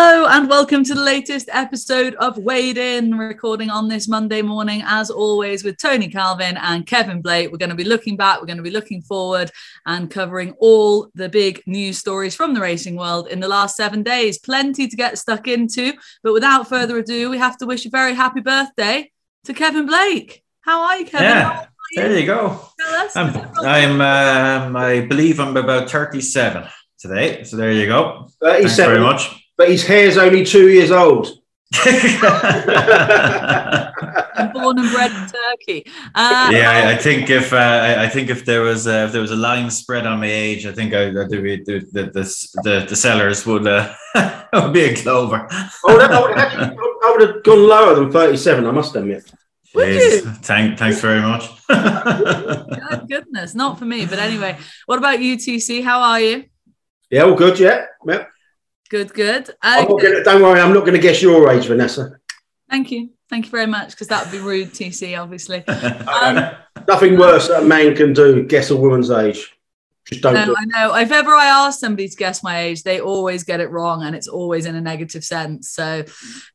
Hello and welcome to the latest episode of Weighed In, recording on this Monday morning, as always, with Tony Calvin and Kevin Blake. We're going to be looking back, we're going to be looking forward, and covering all the big news stories from the racing world in the last seven days. Plenty to get stuck into, but without further ado, we have to wish a very happy birthday to Kevin Blake. How are you, Kevin? Yeah, there you go. I'm, I'm um, I believe I'm about 37 today. So there you go. 37. Thanks very much. But his hair's only two years old. Born and bred in Turkey. Uh, yeah, I think if uh, I think if there was uh, if there was a line spread on my age, I think I, I the, the, the, the, the sellers would uh, would be a clover. oh, that, I, would actually, I would have gone lower than 37, I must admit. Would you? Thank, thanks very much. Good goodness, not for me. But anyway, what about you, TC? How are you? Yeah, all good, yeah. yeah. Good, good. I'm not Okay. gonna, don't worry, I'm not going to guess your age, Vanessa. Thank you. Thank you very much, because that would be rude, TC, obviously. Um, Nothing worse that a man can do, guess a woman's age. Just don't do no, it. I know. If ever I ask somebody to guess my age, they always get it wrong and it's always in a negative sense. So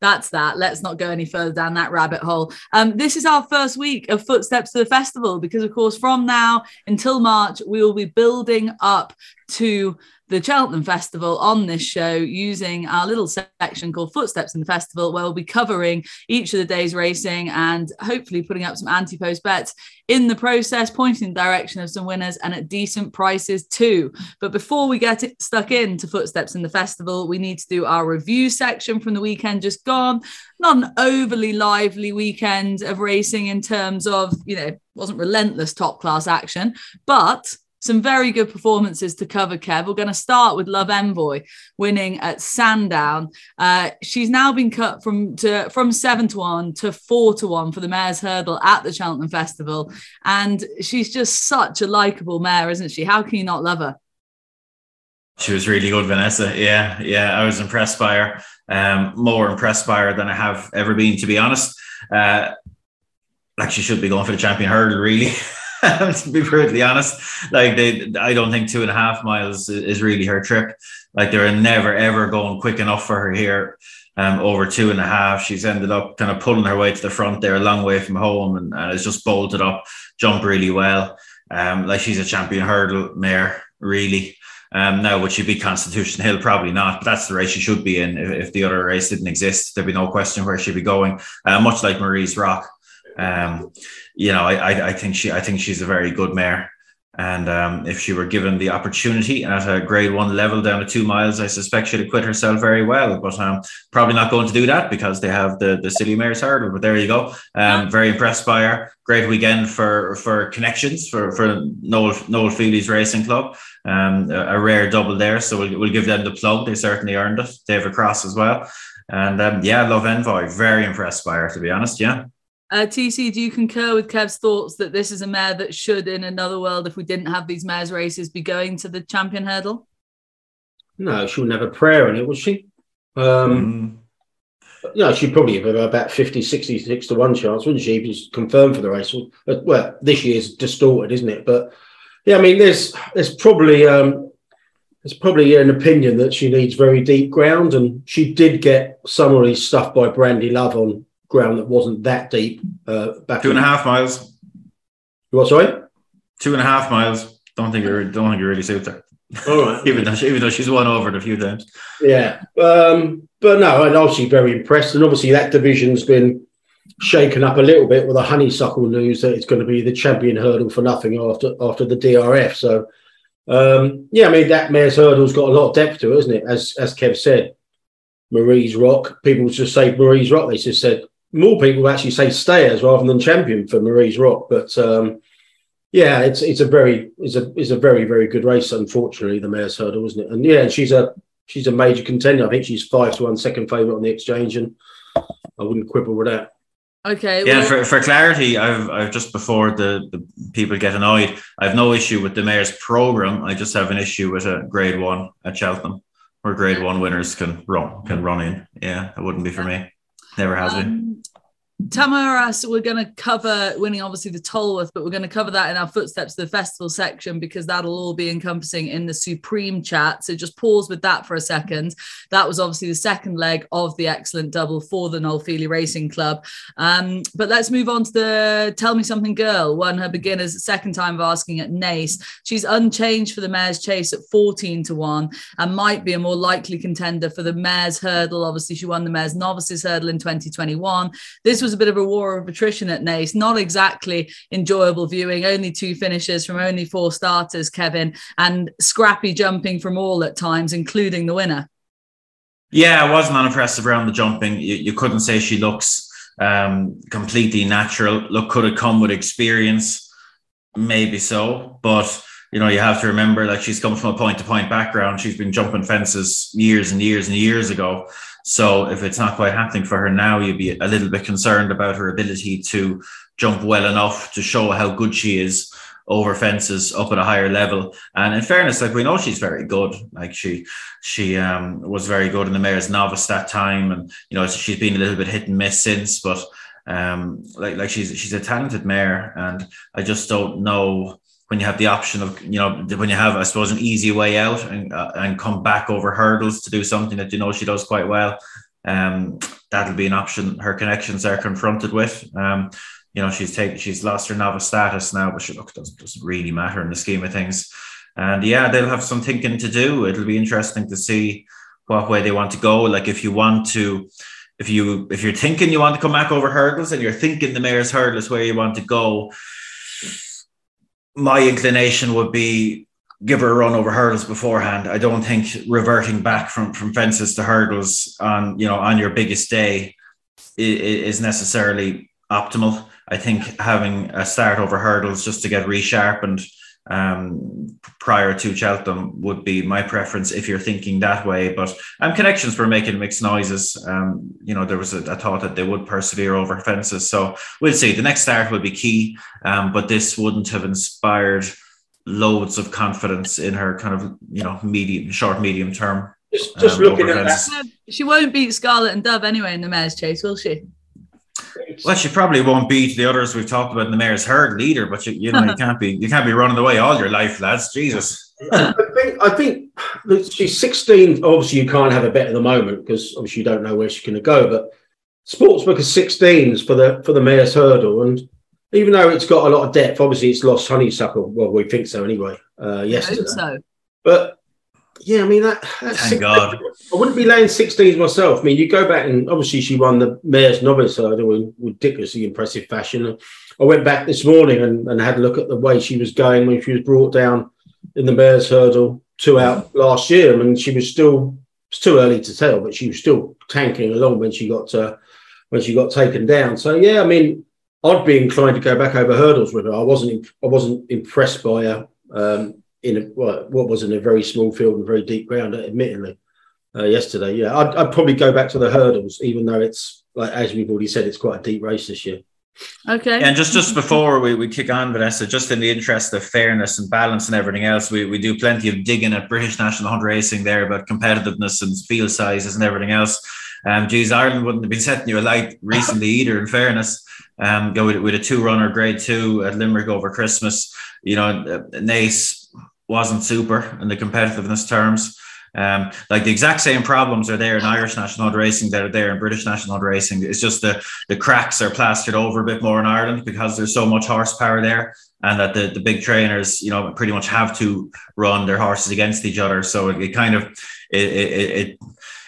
that's that. Let's not go any further down that rabbit hole. Um, this is our first week of Footsteps to the Festival because, of course, from now until March, we will be building up to the Cheltenham Festival on this show using our little section called Footsteps in the Festival, where we'll be covering each of the day's racing and hopefully putting up some anti post bets in the process, pointing in the direction of some winners and at decent prices too. But before we get it stuck into Footsteps in the Festival, we need to do our review section from the weekend just gone. Not an overly lively weekend of racing in terms of, you know, wasn't relentless top class action, but some very good performances to cover, Kev. We're going to start with Love Envoy winning at Sandown. Uh, she's now been cut from to from seven to one to four to one for the Mares Hurdle at the Cheltenham Festival, and she's just such a likable mare, isn't she? How can you not love her? She was really good, Vanessa. Yeah, yeah, I was impressed by her. Um, more impressed by her than I have ever been, to be honest. Uh, like she should be going for the champion hurdle, really. to be brutally honest, like they, I don't think two and a half miles is, really her trip. Like they're never ever going quick enough for her here. Um, over two and a half, she's ended up kind of pulling her way to the front there, a long way from home, and, and has just bolted up, jumped really well. Um, like she's a champion hurdle mare, really. Um, now, would she be Constitution Hill? Probably not. But that's the race she should be in. If, if the other race didn't exist, there'd be no question where she'd be going. Uh, much like Marie's Rock. Um, you know, I, I, I think she, I think she's a very good mare. And um, if she were given the opportunity at a grade one level down to two miles, I suspect she'd acquit herself very well. But um, probably not going to do that because they have the the City Mares Hurdle. But there you go. Um, very impressed by her. Great weekend for for connections for for Noel Noel Fehily's Racing Club. Um, a, a rare double there, so we'll, we'll give them the plug. They certainly earned it. David Cross as well. And um, yeah, love Envoy. Very impressed by her, to be honest. Yeah. Uh, TC, do you concur with Kev's thoughts that this is a mare that should, in another world, if we didn't have these mares races, be going to the champion hurdle? No, she'll never prayer in it, will she? Um, Mm. Yeah, she'd probably have about 50, 66 to 1 chance, wouldn't she? If it's confirmed for the race. Uh, Well, this year's distorted, isn't it? But yeah, I mean, there's there's probably um, there's probably an opinion that she needs very deep ground, and she did get some of summarily stuffed by Brandy Love on ground that wasn't that deep. Uh, back Two and a half miles. What, sorry? Two and a half miles. Don't think you don't think it really suits her. All right. Even though she, even though she's won over it a few times. Yeah, um, but no, I'm obviously very impressed, and obviously that division's been shaken up a little bit with the honeysuckle news that it's going to be the champion hurdle for nothing after after the DRF. So, um, yeah, I mean that mare's hurdle's got a lot of depth to it, isn't it? As as Kev said, Marie's Rock. People just say Marie's Rock. They just said more people actually say stayers rather than champion for Marie's Rock, but. Um, yeah, it's it's a very it's a it's a very very good race. Unfortunately, the mare's hurdle, isn't it? And yeah, she's a she's a major contender. I think she's five to one second favourite on the exchange, and I wouldn't quibble with that. Okay. Yeah, well- for, for clarity, I've, I've just before the, the people get annoyed, I've no issue with the mares program. I just have an issue with a grade one at Cheltenham, where grade one winners can run can run in. Yeah, that wouldn't be for me. Never has been. Tahmuras, we're going to cover winning obviously the Tolworth, but we're going to cover that in our footsteps the festival section because that'll all be encompassing in the Supreme chat. So just pause with that for a second. That was obviously the second leg of the excellent double for the Noel Fehily Racing Club. Um, but let's move on to the Telmesomethinggirl, won her beginners second time of asking at Naas. She's unchanged for the Mares Chase at 14 to 1 and might be a more likely contender for the Mares Hurdle. Obviously, she won the Mares Novices Hurdle in 2021. This was a bit of a war of attrition at Naas, not exactly enjoyable viewing. Only two finishes from only four starters, Kevin, and scrappy jumping from all at times, including the winner. Yeah, I wasn't unimpressive around the jumping. You, you couldn't say she looks um, completely natural. Look, could have come with experience? Maybe so, but you know, you have to remember that she's come from a point to point background. She's been jumping fences years and years and years ago. So if it's not quite happening for her now, you'd be a little bit concerned about her ability to jump well enough to show how good she is over fences up at a higher level. And in fairness, like we know she's very good. Like she she um was very good in the Mares novice that time. And you know, she's been a little bit hit and miss since, but um like like she's she's a talented mare and I just don't know when you have the option of you know when you have I suppose an easy way out and uh, and come back over hurdles to do something that you know she does quite well um that'll be an option her connections are confronted with. Um you know she's taken she's lost her novice status now but she look doesn't, doesn't really matter in the scheme of things. And yeah they'll have some thinking to do. It'll be interesting to see what way they want to go. Like if you want to if you if you're thinking you want to come back over hurdles and you're thinking the Mares hurdle is where you want to go my inclination would be give her a run over hurdles beforehand. I don't think reverting back from from fences to hurdles on you know on your biggest day is necessarily optimal. I think having a start over hurdles just to get resharpened um, prior to Cheltenham would be my preference if you're thinking that way. But um, connections were making mixed noises. Um, you know, there was a, a, thought that they would persevere over fences. So we'll see. The next start will be key, um, but this wouldn't have inspired loads of confidence in her kind of you know medium, short, medium term. Just, just um, looking at that, she won't beat Scarlet and Dove anyway in the Mares Chase, will she? Well, she probably won't beat the others we've talked about in the mares hurdle leader, But you, you know, you can't be you can't be running away all your life, lads. Jesus. I think I think she's 16. Obviously, you can't have a bet at the moment because obviously you don't know where she's going to go. But Sportsbook is 16s for the for the mares hurdle, and even though it's got a lot of depth, obviously it's lost honeysuckle. Well, we think so anyway. Uh, yesterday, so. but yeah, I mean that. Thank God. I wouldn't be laying 16s myself. I mean, you go back and obviously she won the Mares Novice hurdle in ridiculously impressive fashion. I went back this morning and, and had a look at the way she was going when she was brought down in the Mares hurdle two out last year. I mean, she was still it's too early to tell, but she was still tanking along when she got uh, when she got taken down. So yeah, I mean, I'd be inclined to go back over hurdles with her. I wasn't I wasn't impressed by her. Um, in a, what was in a very small field and very deep ground, admittedly, uh, yesterday. Yeah, I'd, I'd, probably go back to the hurdles, even though it's like as we've already said, it's quite a deep race this year. Okay. And just just before we, we kick on, Vanessa, just in the interest of fairness and balance and everything else, we, we do plenty of digging at British National Hunt Racing there about competitiveness and field sizes and everything else. Um, geez, Ireland wouldn't have been setting you a light recently either. In fairness, um, go with, with a two runner grade two at Limerick over Christmas. You know, Naas wasn't super in the competitiveness terms. Um, like the exact same problems are there in Irish national racing that are there in British national racing. It's just the the cracks are plastered over a bit more in Ireland because there's so much horsepower there, and that the, the big trainers, you know, pretty much have to run their horses against each other. So it, it kind of it it, it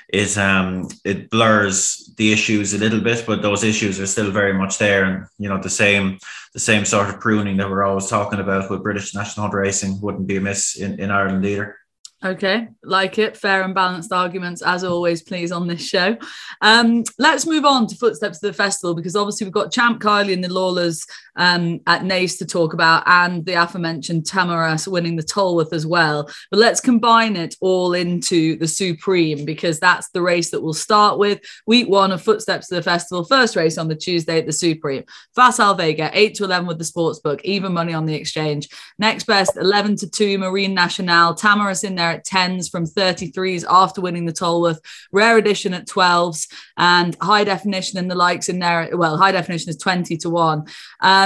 it um it blurs the issues a little bit, but those issues are still very much there, and you know the same the same sort of pruning that we're always talking about with British national hunt racing wouldn't be amiss in, in Ireland either. Okay, like it. Fair and balanced arguments, as always, please, on this show. Um, let's move on to Footsteps of the Festival because obviously we've got Champ Kiely and the Lawlors um, at Naas to talk about, and the aforementioned Tahmuras winning the Tolworth as well. But let's combine it all into the Supreme because that's the race that we'll start with. Week one of Footsteps of the Festival, first race on the Tuesday at the Supreme. Facile Vega, 8 to 11 with the sports book, even money on the exchange. Next best, 11 to 2, Marine Nationale, Tamaras in there there at 10s from 33s after winning the Tolworth, rare edition at 12s, and high definition and the likes in there. Well, high definition is 20 to 1. Um,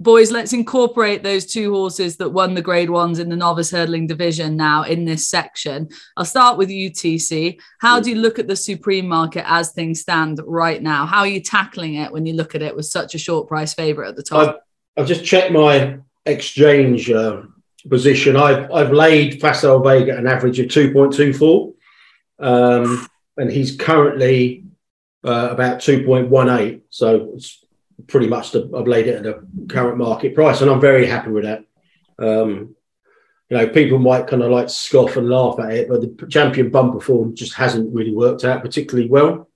boys, let's incorporate those two horses that won the grade ones in the novice hurdling division now in this section. I'll start with UTC. How do you look at the supreme market as things stand right now? How are you tackling it when you look at it with such a short price favourite at the top? I've, I've just checked my exchange uh, position. I've, I've laid Facile Vega an average of 2.24, um, and he's currently uh, about 2.18. So it's pretty much the, I've laid it at the current market price, and I'm very happy with that. Um, you know, people might kind of like scoff and laugh at it, but the champion bumper form just hasn't really worked out particularly well.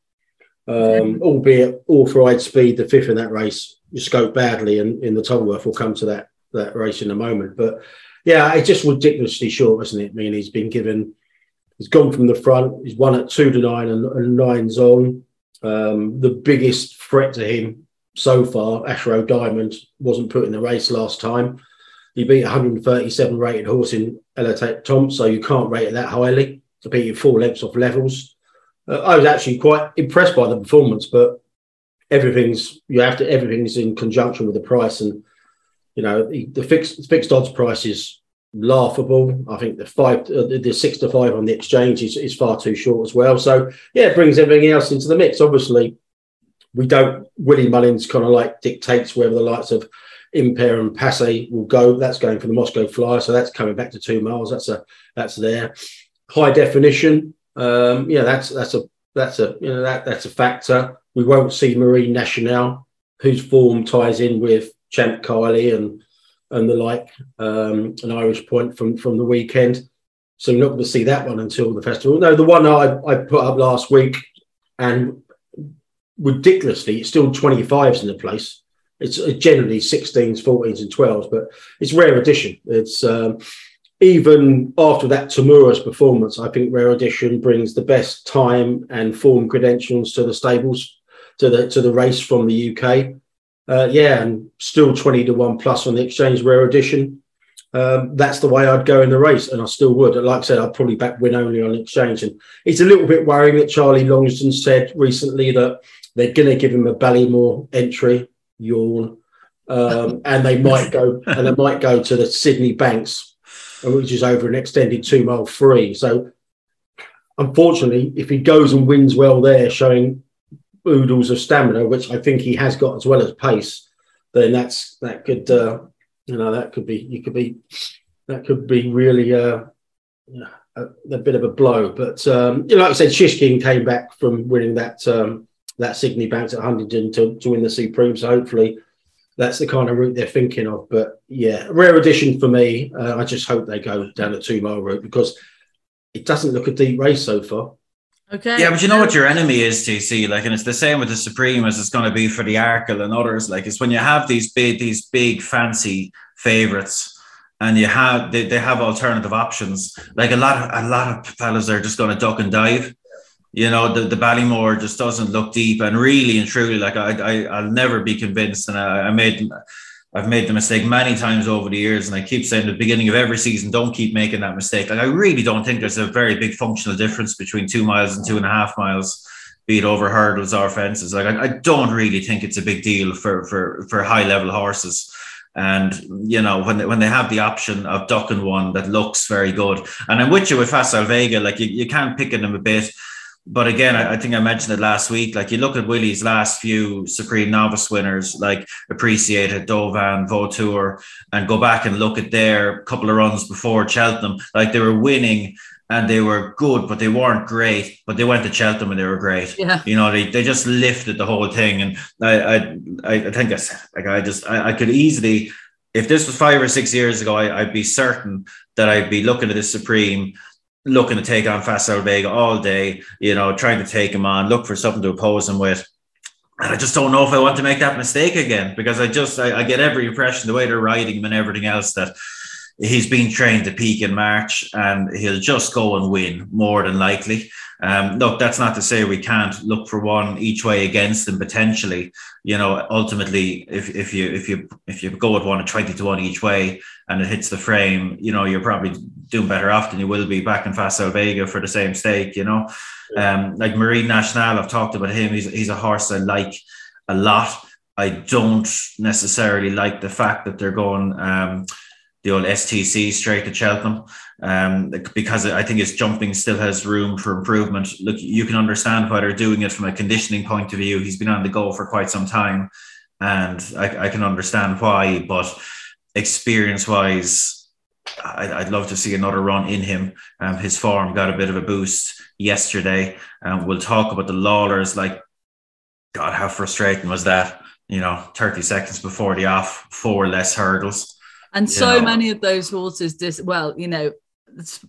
Um, albeit Authorised Speed, the fifth in that race, scoped badly, and in the Tolworth, we'll come to that that race in a moment. But yeah, it's just ridiculously short, isn't it? I mean, he's been given, he's gone from the front, he's won at two to nine and, and nine's on. Um, the biggest threat to him so far, Ashroe Diamond, wasn't put in the race last time. He beat 137 rated horse in Elate Tom, so you can't rate it that highly. To beat you four lengths off levels. Uh, I was actually quite impressed by the performance, but everything's you have to everything's in conjunction with the price, and you know the, the fixed fixed odds price is laughable. I think the five, uh, the six to five on the exchange is, is far too short as well. So yeah, it brings everything else into the mix. Obviously, we don't. Willie Mullins kind of like dictates wherever the likes of Impaire Et Passe will go. That's going for the Moscow Flyer, so that's coming back to two miles. That's a that's there. High definition. Um, yeah, that's that's a that's a you know that that's a factor. We won't see Marine Nationale, whose form ties in with Champ Kiely and and the like, um, an Irish point from from the weekend. So we're not going to see that one until the festival. No, the one I, I put up last week, and ridiculously, it's still 25s in the place. It's generally 16s, 14s, and 12s, but it's rare edition. It's um, even after that Tahmuras performance, I think Rare Edition brings the best time and form credentials to the stables, to the to the race from the UK. Uh, yeah, and still 20 to 1 plus on the exchange Rare Edition. Um, that's the way I'd go in the race, and I still would. Like I said, I'd probably back win only on exchange. And it's a little bit worrying that Charlie Longsdon said recently that they're going to give him a Ballymore entry, yawn, um, and they might go and they might go to the Sidney Banks, which is over an extended two mile free. So, unfortunately, if he goes and wins well there, showing oodles of stamina, which I think he has got as well as pace, then that's that could uh, you know that could be you could be that could be really uh, a, a, bit of a blow. But um, you know, like I said, Shishkin came back from winning that um, that Sidney Banks at Huntingdon to, to win the Supreme. So hopefully that's the kind of route they're thinking of. But yeah, rare edition for me. Uh, I just hope they go down the two mile route because it doesn't look a deep race so far. Okay. Yeah, but you know what your enemy is, TC. Like, and it's the same with the Supreme as it's going to be for the Arkle and others. Like, it's when you have these big, these big fancy favorites, and you have they, they have alternative options. Like a lot of a lot of fellas are just going to duck and dive you know the, the Ballymore just doesn't look deep and really and truly like I, I I'll never be convinced and I, I made I've made the mistake many times over the years and I keep saying at the beginning of every season don't keep making that mistake. Like I really don't think there's a very big functional difference between two miles and two and a half miles be it over hurdles or fences. Like I, I don't really think it's a big deal for for for high level horses. And you know when they, when they have the option of ducking one that looks very good and I'm with you with Facile Vega like you, you can't pick them a bit but again, I, I, think I mentioned it last week. Like you look at Willie's last few Supreme Novice winners, like Appreciated, Douvan, Vautour, and go back and look at their couple of runs before Cheltenham. Like they were winning and they were good, but they weren't great. But they went to Cheltenham and they were great. Yeah. You know, they, they just lifted the whole thing. And I I I think that's like I just I, I could easily if this was five or six years ago, I, I'd be certain that I'd be looking at this Supreme looking to take on Facile Vega all day, you know, trying to take him on, look for something to oppose him with. And I just don't know if I want to make that mistake again because I just I, I, get every impression the way they're riding him and everything else that he's been trained to peak in March, and he'll just go and win more than likely. Um, look, that's not to say we can't look for one each way against them potentially. You know, ultimately, if, if you if you if you go with one at twenty to one each way and it hits the frame, you know, you're probably doing better off than you will be back in Facile Vega for the same stake. You know, um, like Marine Nationale, I've talked about him. He's he's a horse I like a lot. I don't necessarily like the fact that they're going. Um, the old STC straight to Cheltenham um, because I think his jumping still has room for improvement. Look, you can understand why they're doing it from a conditioning point of view. He's been on the go for quite some time, and I, I can understand why. But experience wise, I'd, I'd, love to see another run in him. Um, his form got a bit of a boost yesterday. Um, we'll talk about the Lawlors. Like, God, how frustrating was that? You know, 30 seconds before the off, four less hurdles and so know. many of those horses, dis- well, you know,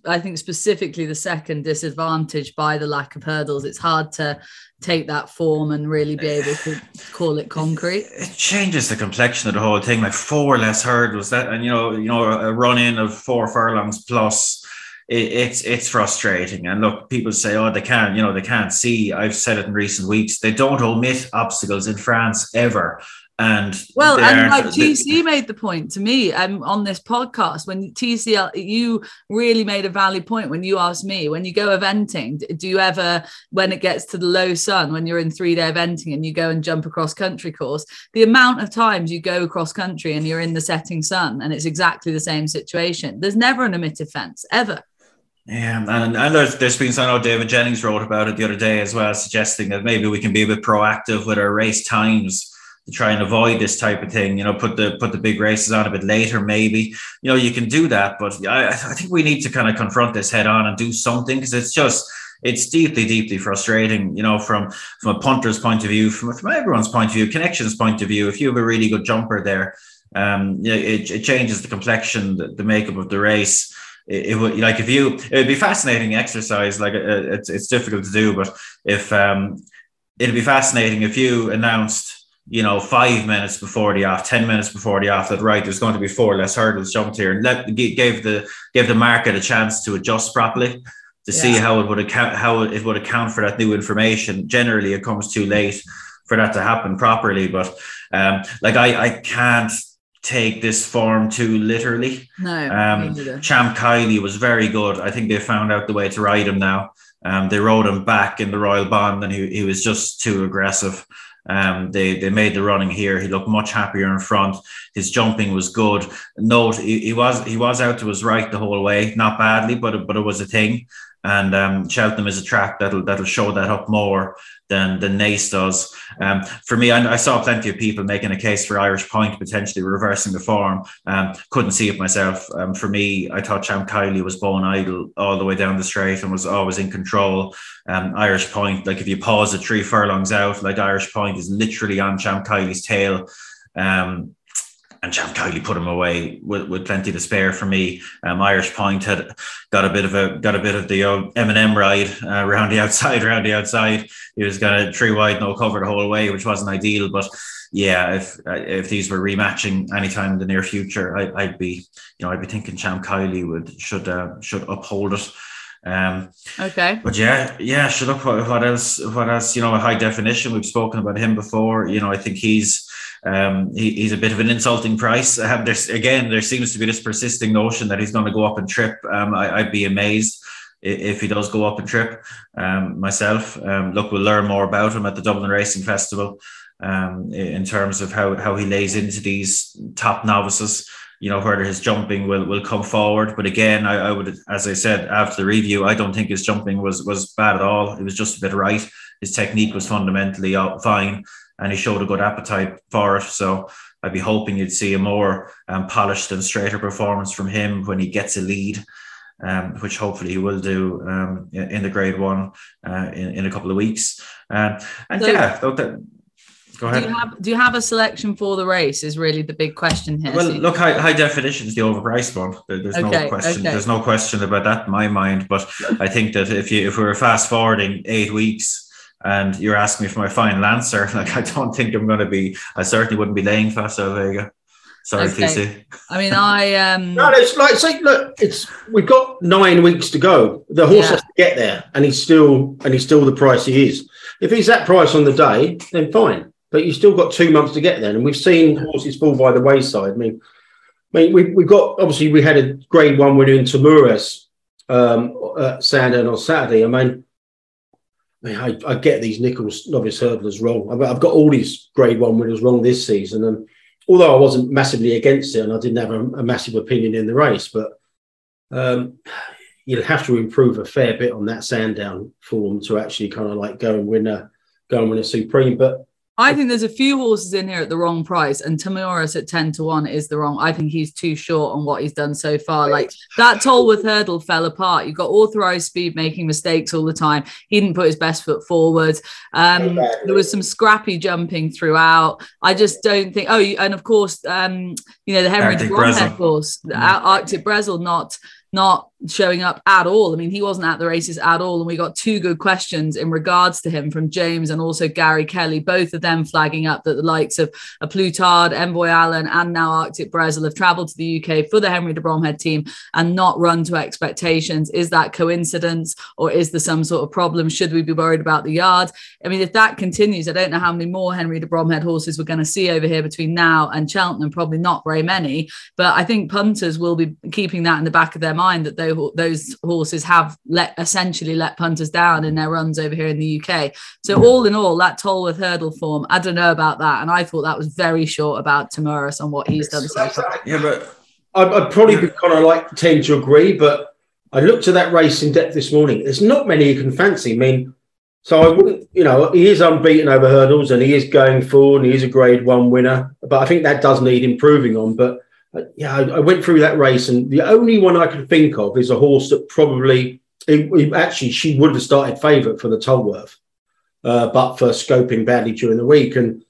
I think specifically the second disadvantage by the lack of hurdles. It's hard to take that form and really be able to call it concrete. It changes the complexion of the whole thing. Like four less hurdles, that and you know, you know, a run in of four furlongs plus. It, it's it's frustrating. And look, people say, oh, they can't, you know, they can't see. I've said it in recent weeks. They don't omit obstacles in France ever. And well, and like TC made the point to me um, on this podcast when TCL, you really made a valid point when you asked me when you go eventing, do you ever, when it gets to the low sun, when you're in three day eventing and you go and jump across country course, the amount of times you go across country and you're in the setting sun and it's exactly the same situation. There's never an omitted fence ever. Yeah, and, and there's, there's been, I know David Jennings wrote about it the other day as well, suggesting that maybe we can be a bit proactive with our race times to try and avoid this type of thing. You know, put the put the big races on a bit later, maybe. You know, you can do that, but I, I think we need to kind of confront this head on and do something because it's just it's deeply, deeply frustrating. You know, from from a punter's point of view, from from everyone's point of view, connections point of view. If you have a really good jumper there, um, it, it changes the complexion, the, the makeup of the race. It, it, would like if you it would be fascinating exercise. Like uh, it's it's difficult to do, but if um, it'd be fascinating if you announced you know, five minutes before the off, ten minutes before the off, that right, there's going to be four less hurdles jumped here, and let gave the gave the market a chance to adjust properly to yeah. see how it would account how it would account for that new information. Generally, it comes too late for that to happen properly. But um, like I, I can't take this form too literally. No, um, Champ Kiely was very good. I think they found out the way to ride him now. Um, they rode him back in the Royal Bond, and he, he was just too aggressive. Um, they they made the running here. He looked much happier in front. His jumping was good. Note he, he was he was out to his right the whole way, not badly, but but it was a thing. And um, Cheltenham is a track that'll that'll show that up more than than Naas does. Um, for me, I, I, saw plenty of people making a case for Irish Point potentially reversing the form. Um, couldn't see it myself. Um, for me, I thought Champ Kiely was bone idle all the way down the straight and was always in control. Um, Irish Point, like if you pause at three furlongs out, like Irish Point is literally on Champ Kiely's tail. Um, and Champ Kiely put him away with, with plenty to spare for me. Um, Irish Point had got a bit of a got a bit of the old M&M ride uh, around the outside, around the outside. He was got a three wide, no cover the whole way, which wasn't ideal. But yeah, if if these were rematching anytime in the near future, I, would be you know I'd be thinking Champ Kiely would should uh, should uphold it. Um, okay. But yeah, yeah. Should look what, what else? What else? You know, a high definition. We've spoken about him before. You know, I think he's um, he, he's a bit of an insulting price. Um, there's again, there seems to be this persisting notion that he's going to go up and trip. Um, I, would be amazed if he does go up and trip. Um, myself, um, look, we'll learn more about him at the Dublin Racing Festival um, in terms of how how he lays into these top novices. You know whether his jumping will, will come forward, but again, I, I would, as I said after the review, I don't think his jumping was was bad at all. It was just a bit right. His technique was fundamentally fine and he showed a good appetite for it. So I'd be hoping you'd see a more um, polished and straighter performance from him when he gets a lead, um, which hopefully he will do um, in the grade one uh, in, in a couple of weeks. Uh, and so, yeah, that, Go ahead. Do you, have, do you have a selection for the race? Is really the big question here. Well, so look, high, high definition is the overpriced one. There's okay, no question. Okay. There's no question about that in my mind. But I think that if you if we were fast forwarding eight weeks and you're asking me for my final answer. Like, I don't think I'm going to be, I certainly wouldn't be laying Facile Vega. Sorry, okay. TC. I mean, I um. No, it's like say, look, it's we've got nine weeks to go. The horse yeah. has to get there, and he's still and he's still the price he is. If he's that price on the day, then fine. But you've still got two months to get there, and we've seen horses fall by the wayside. I mean, I mean, we, we've got obviously we had a grade one winner in Tahmuras um, at Sandown on Saturday. I mean, I, I, get these Nicholls novice hurdlers wrong. I've, got all these grade one winners wrong this season, and although I wasn't massively against it and I didn't have a, a massive opinion in the race, but um, you'd have to improve a fair bit on that Sandown form to actually kind of like go and win a go and win a Supreme. But I think there's a few horses in here at the wrong price, and Tahmuras at 10 to 1 is the wrong. I think he's too short on what he's done so far. Like that Tolworth hurdle fell apart. You've got authorized speed making mistakes all the time. He didn't put his best foot forward. Um, there was some scrappy jumping throughout. I just don't think. Oh, and of course, um, you know, the Henry Bromhead course, mm. Arctic Bresl, not not showing up at all. I mean, he wasn't at the races at all. And we got two good questions in regards to him from James and also Gary Kelly, both of them flagging up that the likes of A Plus Tard, Envoy Allen, and now Arctic Bresl have traveled to the UK for the Henry de Bromhead team and not run to expectations. Is that coincidence or is there some sort of problem? Should we be worried about the yard? I mean, if that continues, I don't know how many more Henry de Bromhead horses we're going to see over here between now and Cheltenham. Probably not very many, but I think punters will be keeping that in the back of their mind that they those horses have let essentially let punters down in their runs over here in the UK. So all in all, that Tolworth hurdle form, I don't know about that, and I thought that was very short about Tahmuras on what he's done so far. Yeah, but I'd, I'd probably be kind of like tend to agree, but I looked at that race in depth this morning. There's not many you can fancy. I mean. So I wouldn't, you know, he is unbeaten over hurdles and he is going forward and he is a grade one winner. But I think that does need improving on. But yeah, I, I, went through that race, and the only one I can think of is a horse that probably it, it, actually she would have started favourite for the Tolworth, uh, but for scoping badly during the week. And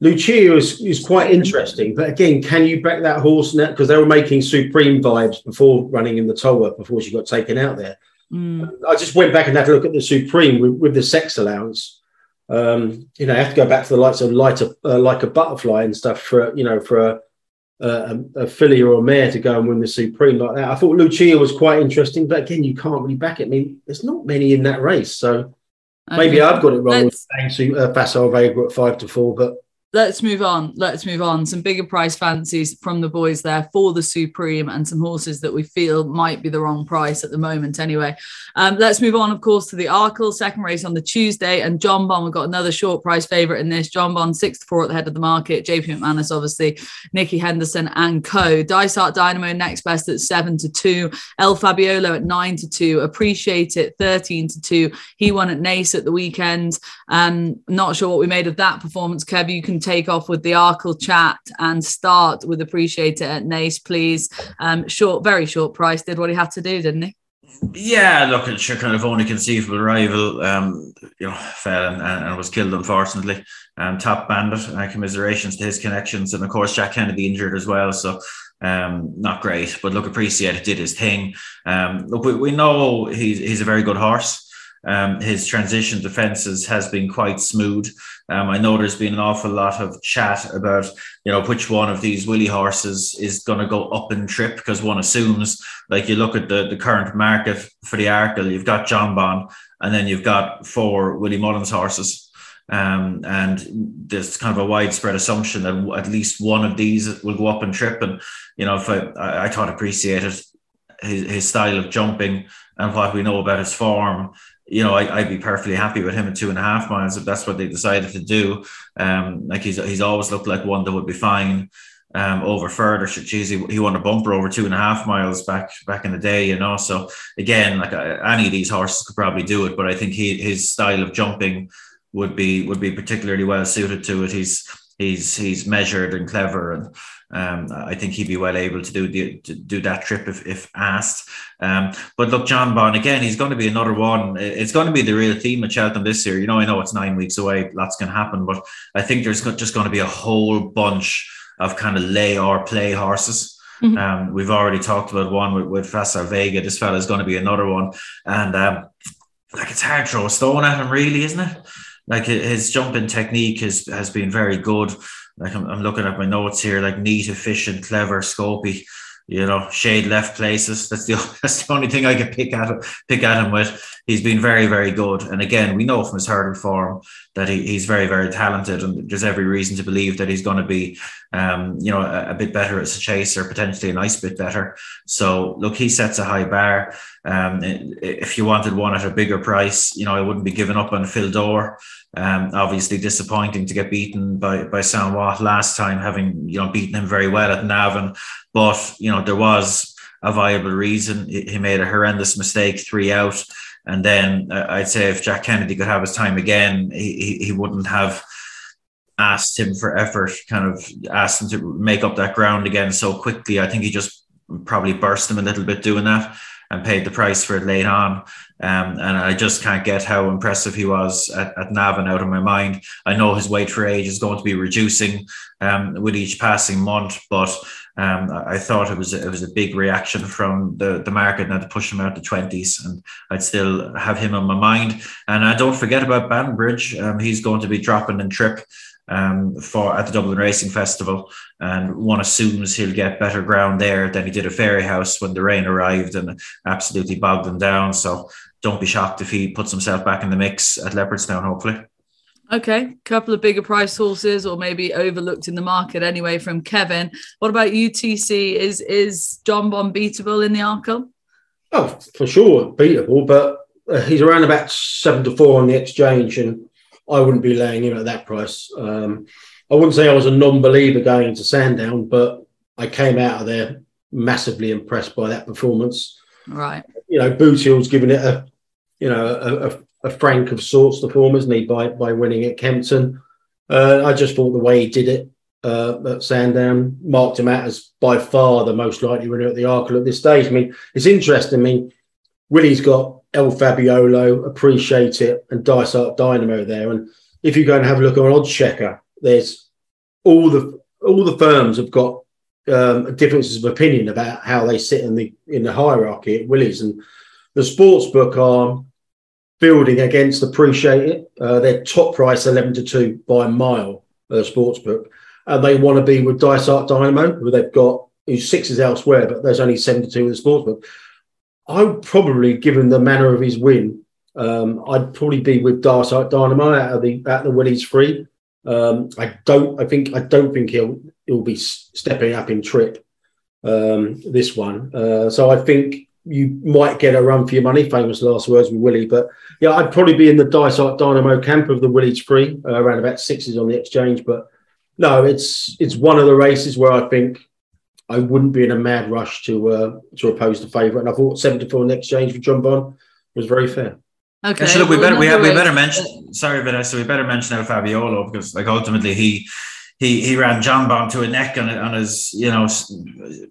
Luccia is, is quite interesting, but again, can you back that horse now? Because they were making supreme vibes before running in the Tolworth before she got taken out there. Mm. I just went back and had a look at the supreme with, with the sex allowance. Um, you know, I have to go back to the likes of lighter, uh, like a butterfly and stuff for you know for a a, a filly or a mare to go and win the Supreme like that. I thought Luccia was quite interesting, but again, you can't really back it. I mean, there's not many in that race, so maybe I've got it wrong Let's... with saying uh, Vega at five to four, but let's move on. Let's move on. Some bigger price fancies from the boys there for the Supreme and some horses that we feel might be the wrong price at the moment. Anyway, um, let's move on, of course, to the Arkle second race on the Tuesday. And Jonbon, we've got another short price favourite in this. Jonbon, six to four at the head of the market. JP McManus, obviously, Nicky Henderson and co. Dysart Dynamo next best at seven to two. El Fabiolo at nine to two. Appreciate it 13 to two. He won at Naas at the weekend. Um, not sure what we made of that performance. Kev, you can take off with the Arkle chat and start with Appreciate It at Naas, please. Um, short, very short price. Did what he had to do, didn't he? Yeah, look, it's your kind of only conceivable rival. Um, you know, fell and, and, was killed unfortunately. Um, top bandit. Uh, commiserations to his connections, and of course Jack Kennedy injured as well. So um, not great, but look, appreciate it. Did his thing. Um, look, we, we know he's he's a very good horse. Um, his transition defenses has been quite smooth. Um, I know there's been an awful lot of chat about, you know, which one of these Willie horses is going to go up and trip because one assumes, like you look at the, the current market for the Arkle, you've got Jonbon and then you've got four Willie Mullins horses. Um, and there's kind of a widespread assumption that at least one of these will go up and trip. And, you know, if I, I thought appreciated his, his style of jumping and what we know about his form you know, I, would be perfectly happy with him at two and a half miles if that's what they decided to do. Um, like he's he's always looked like one that would be fine um, over further. Geez, he, he won a bumper over two and a half miles back back in the day, you know. So again, like uh, any of these horses could probably do it, but I think he his style of jumping would be would be particularly well suited to it. He's he's he's measured and clever and um, I think he'd be well able to do the, to do that trip if, if asked. Um, but look, Jonbon again, he's going to be another one. It's going to be the real theme at Cheltenham this year. You know, I know it's nine weeks away, lots can happen, but I think there's just going to be a whole bunch of kind of lay or play horses. Mm-hmm. Um, we've already talked about one with, with Facile Vega. This fella is going to be another one, and um, like it's hard to throw a stone at him, really, isn't it? Like his jumping technique has has been very good. Like I'm, I'm looking at my notes here, like neat, efficient, clever, scopy you know, shade left places. That's the that's the only thing I can pick at pick at him with. He's been very, very good. And again, we know from his hurdle form that he, he's very, very talented, and there's every reason to believe that he's going to be, um, you know, a, a, bit better as a chaser, potentially a nice bit better. So look, he sets a high bar. Um, if you wanted one at a bigger price, you know, I wouldn't be giving up on Fil Dor. Um, obviously disappointing to get beaten by by Saint Ouat last time, having you know beaten him very well at Navan, but you know there was a viable reason. He made a horrendous mistake, three out, and then uh, I'd say if Jack Kennedy could have his time again, he he wouldn't have asked him for effort, kind of asked him to make up that ground again so quickly. I think he just probably burst him a little bit doing that and paid the price for it late on. Um, and I just can't get how impressive he was at, at Navan out of my mind. I know his weight for age is going to be reducing um, with each passing month, but um, I thought it was it was a big reaction from the, the market now to push him out to twenties, and I'd still have him on my mind. And I don't forget about Banbridge; um, he's going to be dropping in trip um, for at the Dublin Racing Festival, and one assumes he'll get better ground there than he did at Fairyhouse when the rain arrived and absolutely bogged him down. So don't be shocked if he puts himself back in the mix at Leopardstown, hopefully. Okay, A couple of bigger price horses, or maybe overlooked in the market anyway. From Kevin, what about UTC? Is is Jonbon beatable in the Arkle? Oh, for sure, beatable, but uh, he's around about seven to four on the exchange, and I wouldn't be laying him at that price. Um, I wouldn't say I was a non-believer going into Sandown, but I came out of there massively impressed by that performance. Right. You know, Boothill's given it a, you know, a, a, a frank of sorts the form, isn't he, by by winning at Kempton. Uh, I just thought the way he did it uh, at Sandown marked him out as by far the most likely winner at the Arkle at this stage. I mean, it's interesting. I mean, Willie's got El Fabiolo, Appreciate It, and Dysart Dynamo there. And if you go and have a look on Oddschecker, there's all the all the firms have got um, differences of opinion about how they sit in the in the hierarchy at Willie's, and the sports book are building against Appreciate It. Uh, their top price eleven to two by a mile. Uh, sports book, and they want to be with Dysart Dynamo, who they've got who's sixes elsewhere, but there's only seven to two with the sports book. I would probably, given the manner of his win, um, I'd probably be with Dysart Dynamo out of the out of the Willie's free. Um, I don't. I think. I don't think he'll he'll be stepping up in trip um, this one. Uh, so I think you might get a run for your money. Famous last words with Willie. But yeah, I'd probably be in the Dysart Dynamo camp of the Willie's free, uh, around about sixes on the exchange. But no, it's it's one of the races where I think I wouldn't be in a mad rush to uh, to oppose the favourite. And I thought 74 in exchange for Jonbon was very fair. Okay. so look, we better we, have, we better mention. Sorry, Vanessa, we better mention El Fabiolo because like ultimately he he he ran Jonbon to a neck on, on his you know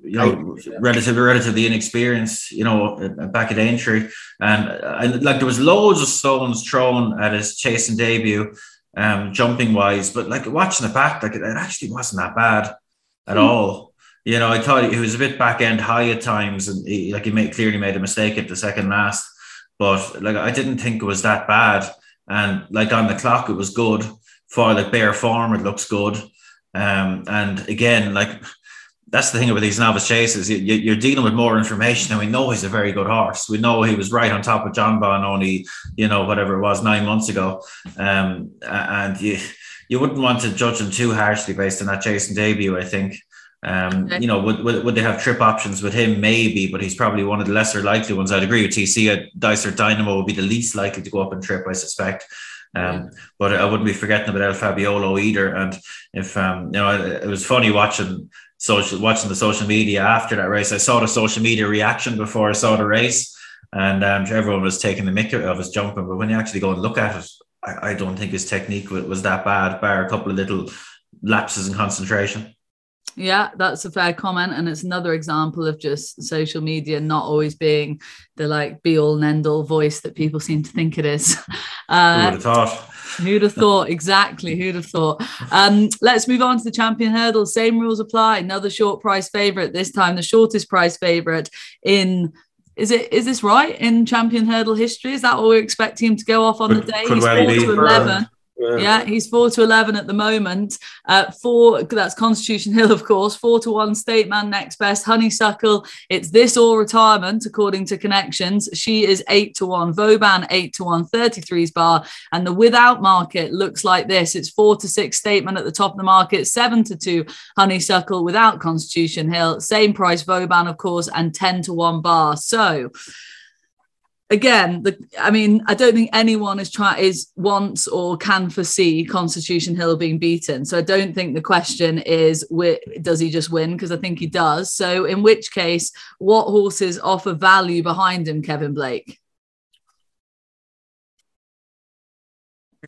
you know relatively relatively inexperienced you know back at Aintree and, and like there was loads of stones thrown at his chasing debut um jumping wise but like watching the back like it, actually wasn't that bad at mm. all you know, I thought he was a bit back end high at times, and he, like he made clearly made a mistake at the second last. But like I didn't think it was that bad, and like on the clock, it was good for like bare form. It looks good, um, and again, like that's the thing about these novice chases. You, are dealing with more information, and we know he's a very good horse. We know he was right on top of Jonbon only, you know, whatever it was nine months ago, um, and you you wouldn't want to judge him too harshly based on that chasing debut. I think. Um. You know, would, would, would they have trip options with him? Maybe, but he's probably one of the lesser likely ones. I'd agree with TC. A Dysart Dynamo would be the least likely to go up and trip, I suspect. Um, but I wouldn't be forgetting about El Fabiolo either. And if um, you know, it, it was funny watching social watching the social media after that race. I saw the social media reaction before I saw the race, and um, everyone was taking the mick of his jumping. But when you actually go and look at it, I, I don't think his technique was, was that bad, bar a couple of little lapses in concentration. Yeah, that's a fair comment. And it's another example of just social media not always being the like be all and end all voice that people seem to think it is. Uh, Who would have thought? Who'd have thought? Exactly. Who'd have thought? Um, let's move on to the champion hurdle. Same rules apply. Another short price favorite. This time, the shortest price favorite in. Is it? Is this right in champion hurdle history? Is that what we're expecting him to go off on could, the day? He's well be. to eleven. Yeah. yeah. he's four to eleven at the moment. Uh, four that's Constitution Hill, of course. Four to one State Man next best. Honeysuckle. It's this or retirement according to connections. She is eight to one. Vauban eight to one. 33's bar and the without market looks like this. It's four to six State Man at the top of the market. Seven to two Honeysuckle without Constitution Hill. Same price Vauban, of course, and ten to one bar. So again, the I mean, I don't think anyone is try is wants or can foresee Constitution Hill being beaten. So I don't think the question is does he just win? Because I think he does. So in which case, what horses offer value behind him, Kevin Blake?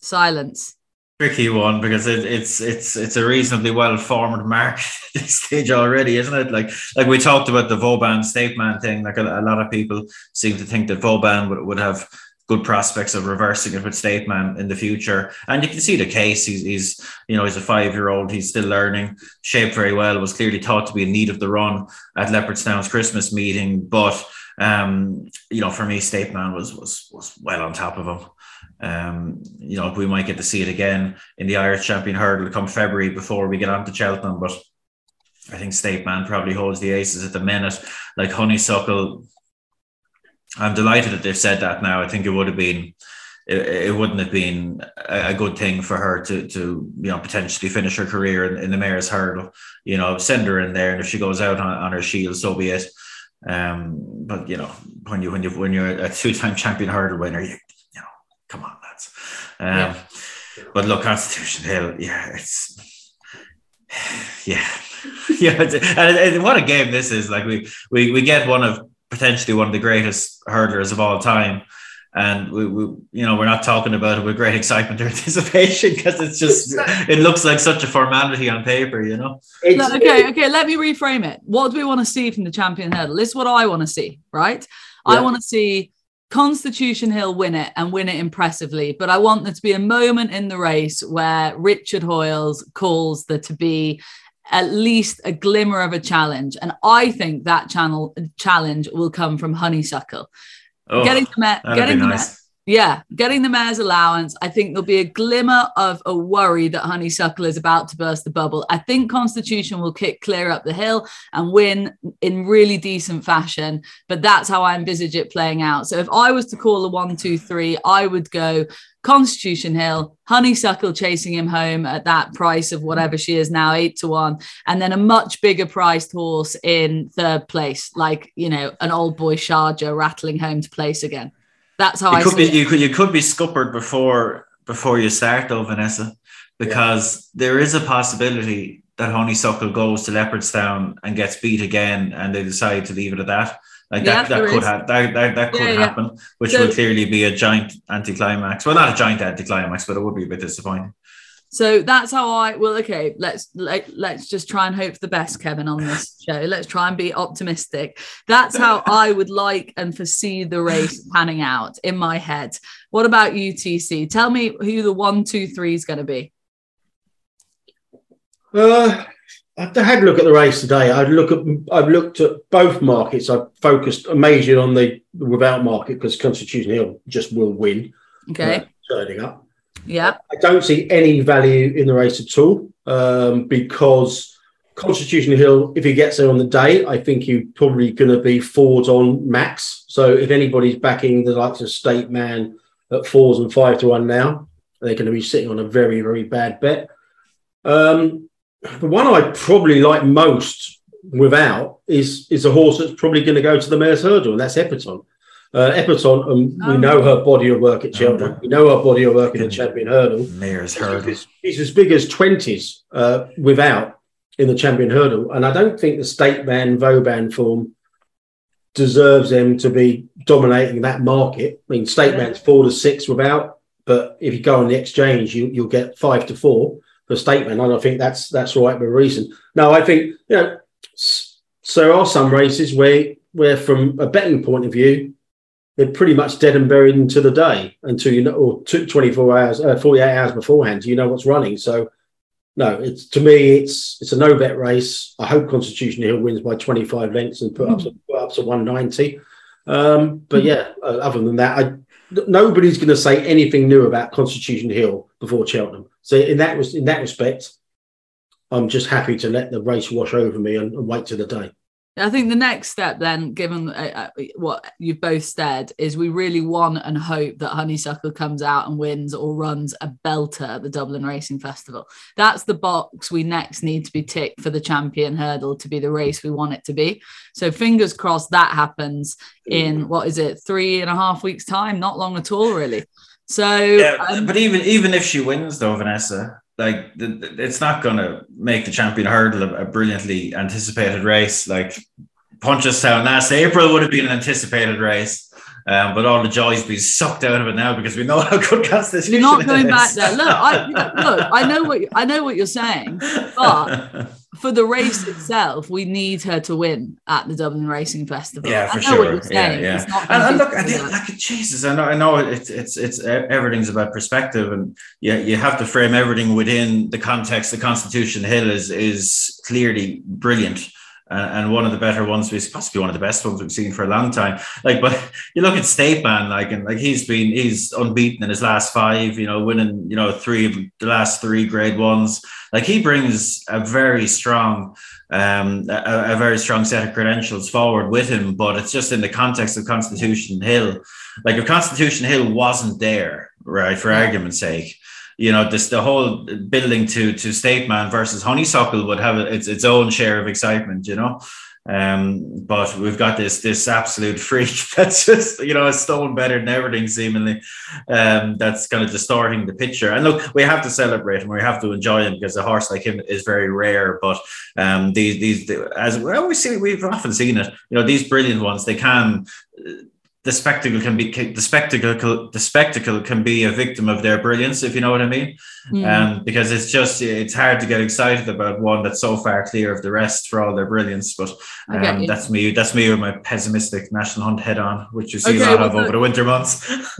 Silence tricky one because it, it's it's it's a reasonably well formed market at this stage already, isn't it? Like like we talked about the Vauban State Man thing. Like a, a, lot of people seem to think that Vauban would, would have good prospects of reversing it with State Man in the future, and you can see the case. He's, he's you know he's a five year old. He's still learning. Shaped very well. Was clearly thought to be in need of the run at Leopardstown's Christmas meeting, but um, you know for me, State Man was was was well on top of him. Um, you know, we might get to see it again in the Irish Champion Hurdle come February before we get on to Cheltenham. But I think State Man probably holds the aces at the minute. Like Honeysuckle, I'm delighted that they've said that now. I think it would have been, it, wouldn't have been a, a, good thing for her to, to you know, potentially finish her career in, in, the Mares' Hurdle. You know, send her in there, and if she goes out on, on her shield, so be it. Um, but you know, when you when you when you're a two-time champion hurdle winner, you come on, lads. Um, yeah. But look, Constitution Hill, yeah, it's yeah, yeah, and, and what a game this is. Like we we we get one of potentially one of the greatest hurdlers of all time. And we, we, you know, we're not talking about it with great excitement or anticipation because it's just, it looks like such a formality on paper, you know. okay, okay. Let me reframe it. What do we want to see from the champion hurdle? This is what I want to see, right? Yeah. I want to see Constitution Hill win it and win it impressively, but I want there to be a moment in the race where Richard Hoiles calls there to be at least a glimmer of a challenge. And I think that channel challenge will come from Honeysuckle. Oh, getting the, met. getting the nice. Yeah, getting the mares' allowance. I think there'll be a glimmer of a worry that Honeysuckle is about to burst the bubble. I think Constitution will kick clear up the hill and win in really decent fashion, but that's how I envisage it playing out. So if I was to call a one, two, three, I would go Constitution Hill, Honeysuckle chasing him home at that price of whatever she is now, eight to one, and then a much bigger priced horse in third place, like you know, an old boy Sharjah rattling home to place again. That's how you I could be. It. You could you could be scuppered before before you start though, Vanessa, because yeah. there is a possibility that Honeysuckle goes to Leopardstown and gets beat again, and they decide to leave it at that. Like yeah, that, that could have that, that, that could yeah, happen, which so, would clearly be a giant anticlimax. Well, not a giant anticlimax, but it would be a bit disappointing. So that's how I well okay let's let, let's just try and hope for the best Kevin on this show. Let's try and be optimistic. That's how I would like and foresee the race panning out in my head. What about UTC tell me who the one two three is going to be. Uh I had a look at the race today. I'd look at I've looked at both markets. I've focused majorly on the without market because Constitution Hill just will win. Okay. Uh, turning up yeah. I don't see any value in the race at all um, because Constitution Hill, if he gets there on the day, I think he's probably going to be fours on max. So if anybody's backing the likes of State Man at fours and five to one now, they're going to be sitting on a very, very bad bet. Um, the one I probably like most without is is a horse that's probably going to go to the Mares' Hurdle, and that's Epatante. Uh, Epatante, um, oh. we know her body of work at Cheltenham. Oh, we know her body of work in the Champion Hurdle. Mares' Hurdle. She's as big as 20s uh, without in the Champion Hurdle. And I don't think the State Man Vauban form deserves them to be dominating that market. I mean, State Man's four to six without, but if you go on the exchange, you, you'll get five to four for State Man. And I think that's that's right for a reason. Now, I think, you know, so there are some races where, where from a betting point of view, they're pretty much dead and buried into the day until you know, or 24 hours, uh, 48 hours beforehand, you know what's running. So, no, it's to me, it's it's a no bet race. I hope Constitution Hill wins by 25 lengths and put mm. up, put up to 190. Um, but mm. yeah, uh, other than that, I nobody's going to say anything new about Constitution Hill before Cheltenham. So in that was in that respect, I'm just happy to let the race wash over me and, and wait to the day. I think the next step, then, given uh, uh, what you've both said, is we really want and hope that Honeysuckle comes out and wins or runs a belter at the Dublin Racing Festival. That's the box we next need to be ticked for the champion hurdle to be the race we want it to be. So, fingers crossed that happens in what is it, three and a half weeks' time? Not long at all, really. So, yeah, um, but even even if she wins, though, Vanessa, like it's not going to make the champion hurdle a, brilliantly anticipated race. Like Punchestown last April would have been an anticipated race. Um, but all the joy's been sucked out of it now because we know how good Constitution You're not going is. back there. Look, I, look, I know what I know what you're saying, but for the race itself, we need her to win at the Dublin Racing Festival. Yeah, for sure. Yeah, yeah. And, and, look, and like Jesus, I know, I know, it's it's it's everything's about perspective, and yeah, you have to frame everything within the context. The Constitution Hill is is clearly brilliant and one of the better ones, we possibly one of the best ones we've seen for a long time. Like, but you look at State Man, like, and like he's been he's unbeaten in his last five. You know, winning you know three of the last three Grade Ones. Like he brings a very strong, um, a, a very strong set of credentials forward with him. But it's just in the context of Constitution Hill. Like if Constitution Hill wasn't there, right, for argument's sake you know this the whole building to to State Man versus Honeysuckle would have its its own share of excitement, you know. Um, but we've got this this absolute freak that's just you know a stone better than everything seemingly. Um, that's kind of distorting the picture. And look, we have to celebrate him. We have to enjoy him because a horse like him is very rare. But um, these these as well, we see we've often seen it. You know, these brilliant ones they can the spectacle can be the spectacle the spectacle can be a victim of their brilliance if you know what i mean. Mm. um, because it's just it's hard to get excited about one that's so far clear of the rest for all their brilliance but um, that's me that's me with my pessimistic national hunt head on which you see okay, a lot of over the winter months.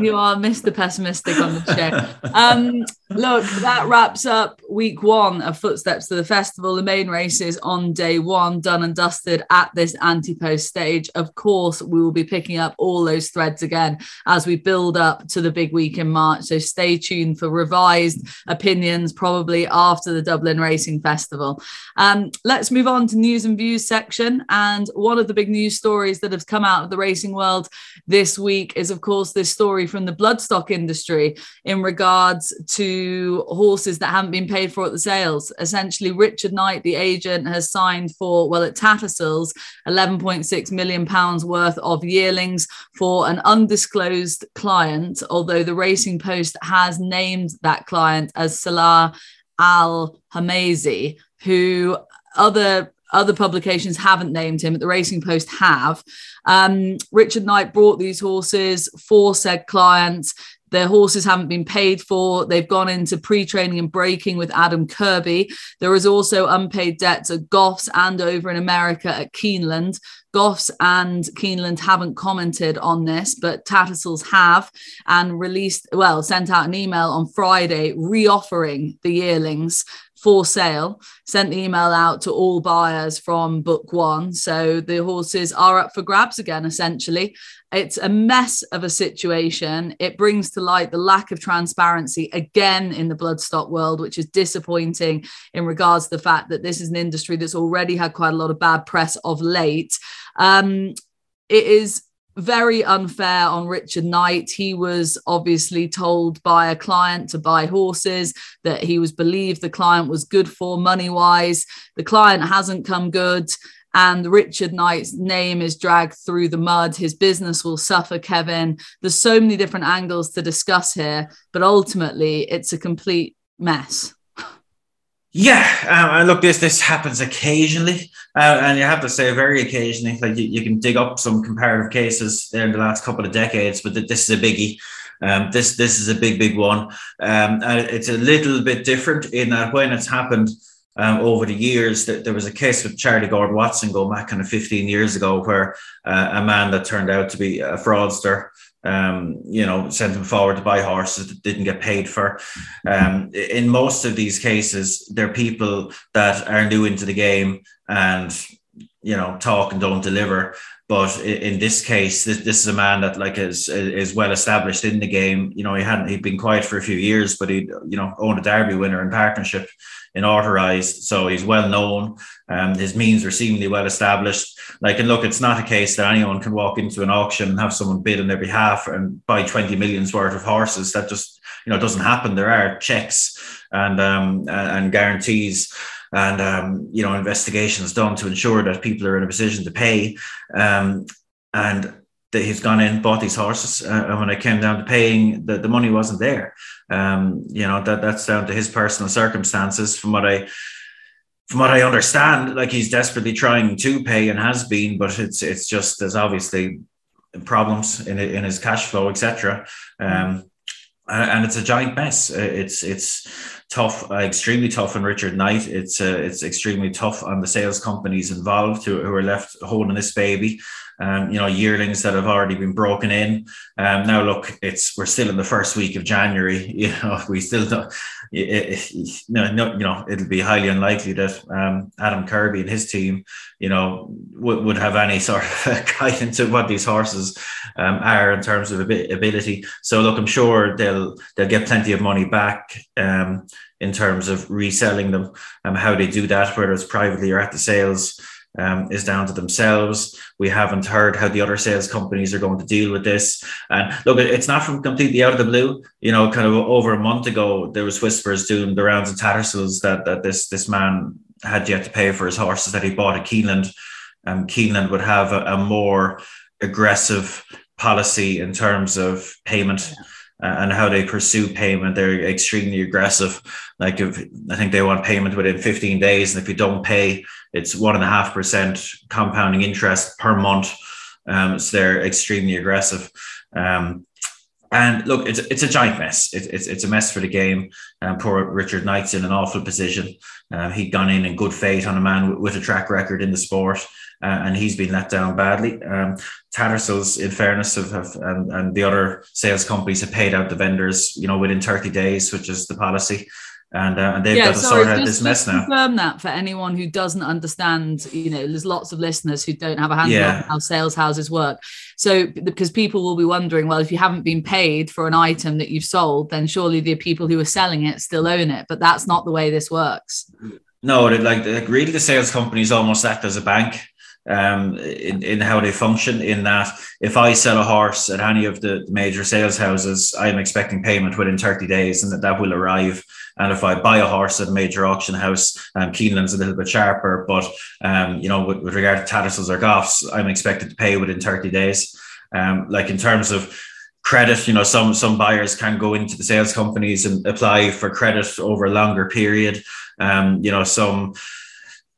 You are mr pessimistic on the show um, look that wraps up week one of footsteps to the festival. The main races on day one done and dusted at this anti-post stage. Of course we will be picking picking up all those threads again as we build up to the big week in March. So stay tuned for revised opinions probably after the Dublin Racing Festival. Um, let's move on to news and views section. And one of the big news stories that has come out of the racing world this week is, of course, this story from the bloodstock industry in regards to horses that haven't been paid for at the sales. Essentially, Richard Knight, the agent, has signed for, well, at Tattersalls, 11.6 million pounds worth of yearly for an undisclosed client, although the Racing Post has named that client as Saleh Al Homaizi, who other other publications haven't named him, but the Racing Post have. Um, Richard Knight brought these horses for said clients. Their horses haven't been paid for. They've gone into pre training and breaking with Adam Kirby. There is also unpaid debts at Goffs and over in America at Keeneland. Goffs and Keeneland haven't commented on this, but Tattersalls have and released, well, sent out an email on Friday reoffering the yearlings for sale. Sent the email out to all buyers from book one. So the horses are up for grabs again, essentially. It's a mess of a situation. It brings to light the lack of transparency again in the bloodstock world, which is disappointing in regards to the fact that this is an industry that's already had quite a lot of bad press of late. Um, it is very unfair on Richard Knight. He was obviously told by a client to buy horses that he was believed the client was good for money wise. The client hasn't come good and Richard Knight's name is dragged through the mud. His business will suffer, Kevin. There's so many different angles to discuss here, but ultimately, it's a complete mess. Yeah, um, look, this this happens occasionally, uh, and you have to say very occasionally. Like you, you can dig up some comparative cases in the last couple of decades, but this is a biggie. Um, this this is a big big one. Um, it's a little bit different in that when it's happened, um, over the years. That there was a case with Charlie Gordon-Watson going back kind of 15 years ago, where uh, a man that turned out to be a fraudster, um, you know, sent them forward to buy horses that didn't get paid for. Um, in most of these cases, they're people that are new into the game and you know talk and don't deliver. But in this case, this, is a man that like is is well established in the game. You know, he hadn't he'd been quiet for a few years, but he you know owned a Derby winner in partnership in Authorized, so he's well known. Um, his means are seemingly well established. Like, and look, it's not a case that anyone can walk into an auction and have someone bid on their behalf and buy twenty millions worth of horses. That just you know doesn't happen. There are checks and um, and guarantees and um, you know investigations done to ensure that people are in a position to pay. Um, and that he's gone in, bought these horses, uh, and when it came down to paying, the, the money wasn't there. Um, you know that that's down to his personal circumstances. From what I from what I understand, like he's desperately trying to pay and has been, but it's it's just there's obviously problems in in his cash flow, etc. Um, and it's a giant mess. It's it's tough, uh, extremely tough on Richard Knight. It's uh, it's extremely tough on the sales companies involved who, who are left holding this baby. Um, you know, yearlings that have already been broken in. Um, now, look, it's we're still in the first week of January. You know, we still don't. It, it, no, no, you know, it'll be highly unlikely that um, Adam Kirby and his team, you know, would, would have any sort of guidance of what these horses um, are in terms of ability. So, look, I'm sure they'll they'll get plenty of money back um, in terms of reselling them. Um, how they do that, whether it's privately or at the sales um, is down to themselves. We haven't heard how the other sales companies are going to deal with this. And look, it's not from completely out of the blue. You know, kind of over a month ago, there was whispers doing the rounds of Tattersalls that that this this man had yet to pay for his horses that he bought at Keeneland. Um, Keeneland would have a, a more aggressive policy in terms of payment. Yeah and how they pursue payment. They're extremely aggressive. Like if I think they want payment within 15 days, and if you don't pay, it's one and a half percent compounding interest per month. Um, so they're extremely aggressive. Um, and look, it's it's a giant mess. It, it's it's a mess for the game. Um, poor Richard Knight's in an awful position. Uh, he'd gone in in good faith on a man with a track record in the sport uh, and he's been let down badly. Um, Tattersalls, in fairness, have, have and, and the other sales companies have paid out the vendors, you know, within 30 days, which is the policy. And, uh, and they've yeah, got to sorry, sort out this mess now. Confirm that for anyone who doesn't understand. You know, there's lots of listeners who don't have a handle yeah. on how sales houses work. So, because people will be wondering, well, if you haven't been paid for an item that you've sold, then surely the people who are selling it still own it. But that's not the way this works. No, like, like really, the sales company is almost act as a bank um, in, in how they function. In that, if I sell a horse at any of the major sales houses, I'm expecting payment within 30 days and that, that will arrive. And if I buy a horse at a major auction house, um, Keeneland's a little bit sharper, but um, you know, with, with regard to Tattersalls or Goffs, I'm expected to pay within 30 days. Um, like in terms of credit, you know, some some buyers can go into the sales companies and apply for credit over a longer period. Um, you know, some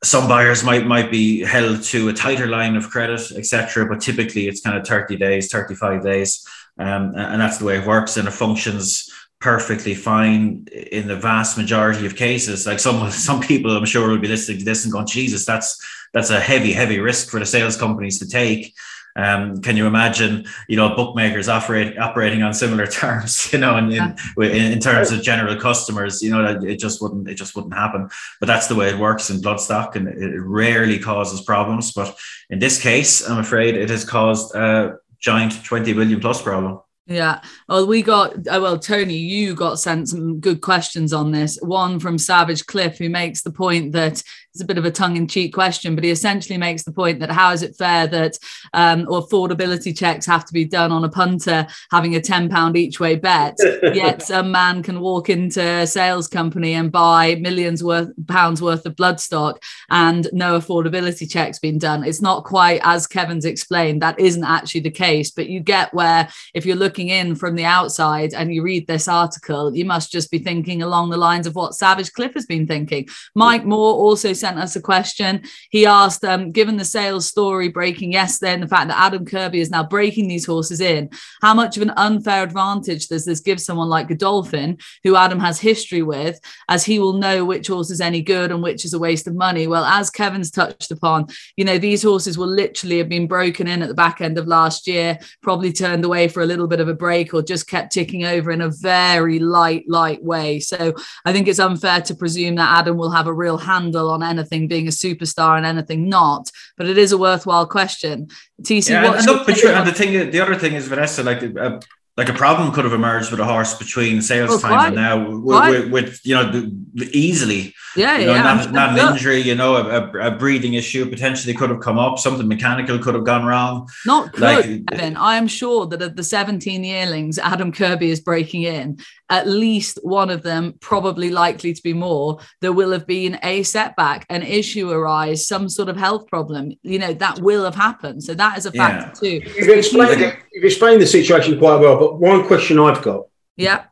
some buyers might might be held to a tighter line of credit, etc. But typically, it's kind of thirty days, thirty five days, um, and that's the way it works, and it functions perfectly fine in the vast majority of cases. Like some some people, I'm sure, will be listening to this and going, "Jesus, that's that's a heavy, heavy risk for the sales companies to take." Um, can you imagine, you know, bookmakers operate, operating on similar terms, you know, and in, in, in, terms of general customers, you know, it just wouldn't, it just wouldn't happen. But that's the way it works in bloodstock, and it rarely causes problems. But in this case, I'm afraid it has caused a giant 20 billion plus problem. Yeah. Well, we got, uh, well, Tony, you got sent some good questions on this. One from Savage Cliff, who makes the point that it's a bit of a tongue in cheek question, but he essentially makes the point that how is it fair that um, affordability checks have to be done on a punter having a £10 each way bet, yet a man can walk into a sales company and buy millions worth pounds worth of bloodstock and no affordability checks being done. It's not quite as Kevin's explained. That isn't actually the case, but you get where if you're looking in from the outside and you read this article, you must just be thinking along the lines of what Savage Cliff has been thinking. Mike Moore also sent us a question. He asked, um, given the sales story breaking yesterday and the fact that Adam Kirby is now breaking these horses in, how much of an unfair advantage does this give someone like Godolphin, who Adam has history with, as he will know which horse is any good and which is a waste of money? Well, as Kevin's touched upon, you know, these horses will literally have been broken in at the back end of last year, probably turned away for a little bit of a break or just kept ticking over in a very light, light way. So I think it's unfair to presume that Adam will have a real handle on anything being a superstar and anything not. But it is a worthwhile question. TC, yeah, and, look, and the thing, the other thing is Vanessa, like uh, like a problem could have emerged with a horse between sales oh, time and now with, with, with, you know easily yeah you know, yeah not, not an injury you know a, a, breathing issue potentially could have come up something mechanical could have gone wrong not like, Evan. I am sure that of the 17 yearlings Adam Kirby is breaking in at least one of them probably likely to be more there will have been a setback an issue arise some sort of health problem you know that will have happened so that is a factor yeah. too you've explained, you've explained the situation quite well but one question I've got. Yeah.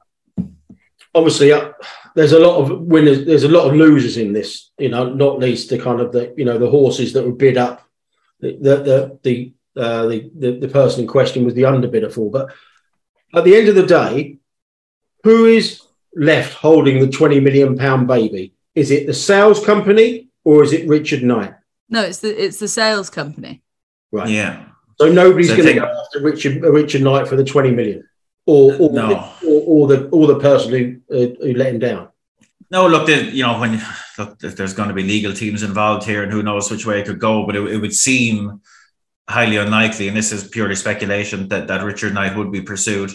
Obviously, uh, there's a lot of winners. There's a lot of losers in this. You know, not least the kind of the you know the horses that were bid up. The the the uh, the, the, the person in question was the underbidder for. But at the end of the day, who is left holding the 20 million pound baby? Is it the sales company or is it Richard Knight? No, it's the it's the sales company. Right. Yeah. So nobody's so going to go after Richard Richard Knight for the twenty million, or or, no. the, or, or the or the person who uh, who let him down. No, look, the, you know when look, there's going to be legal teams involved here, and who knows which way it could go, but it, it would seem highly unlikely, and this is purely speculation that that Richard Knight would be pursued.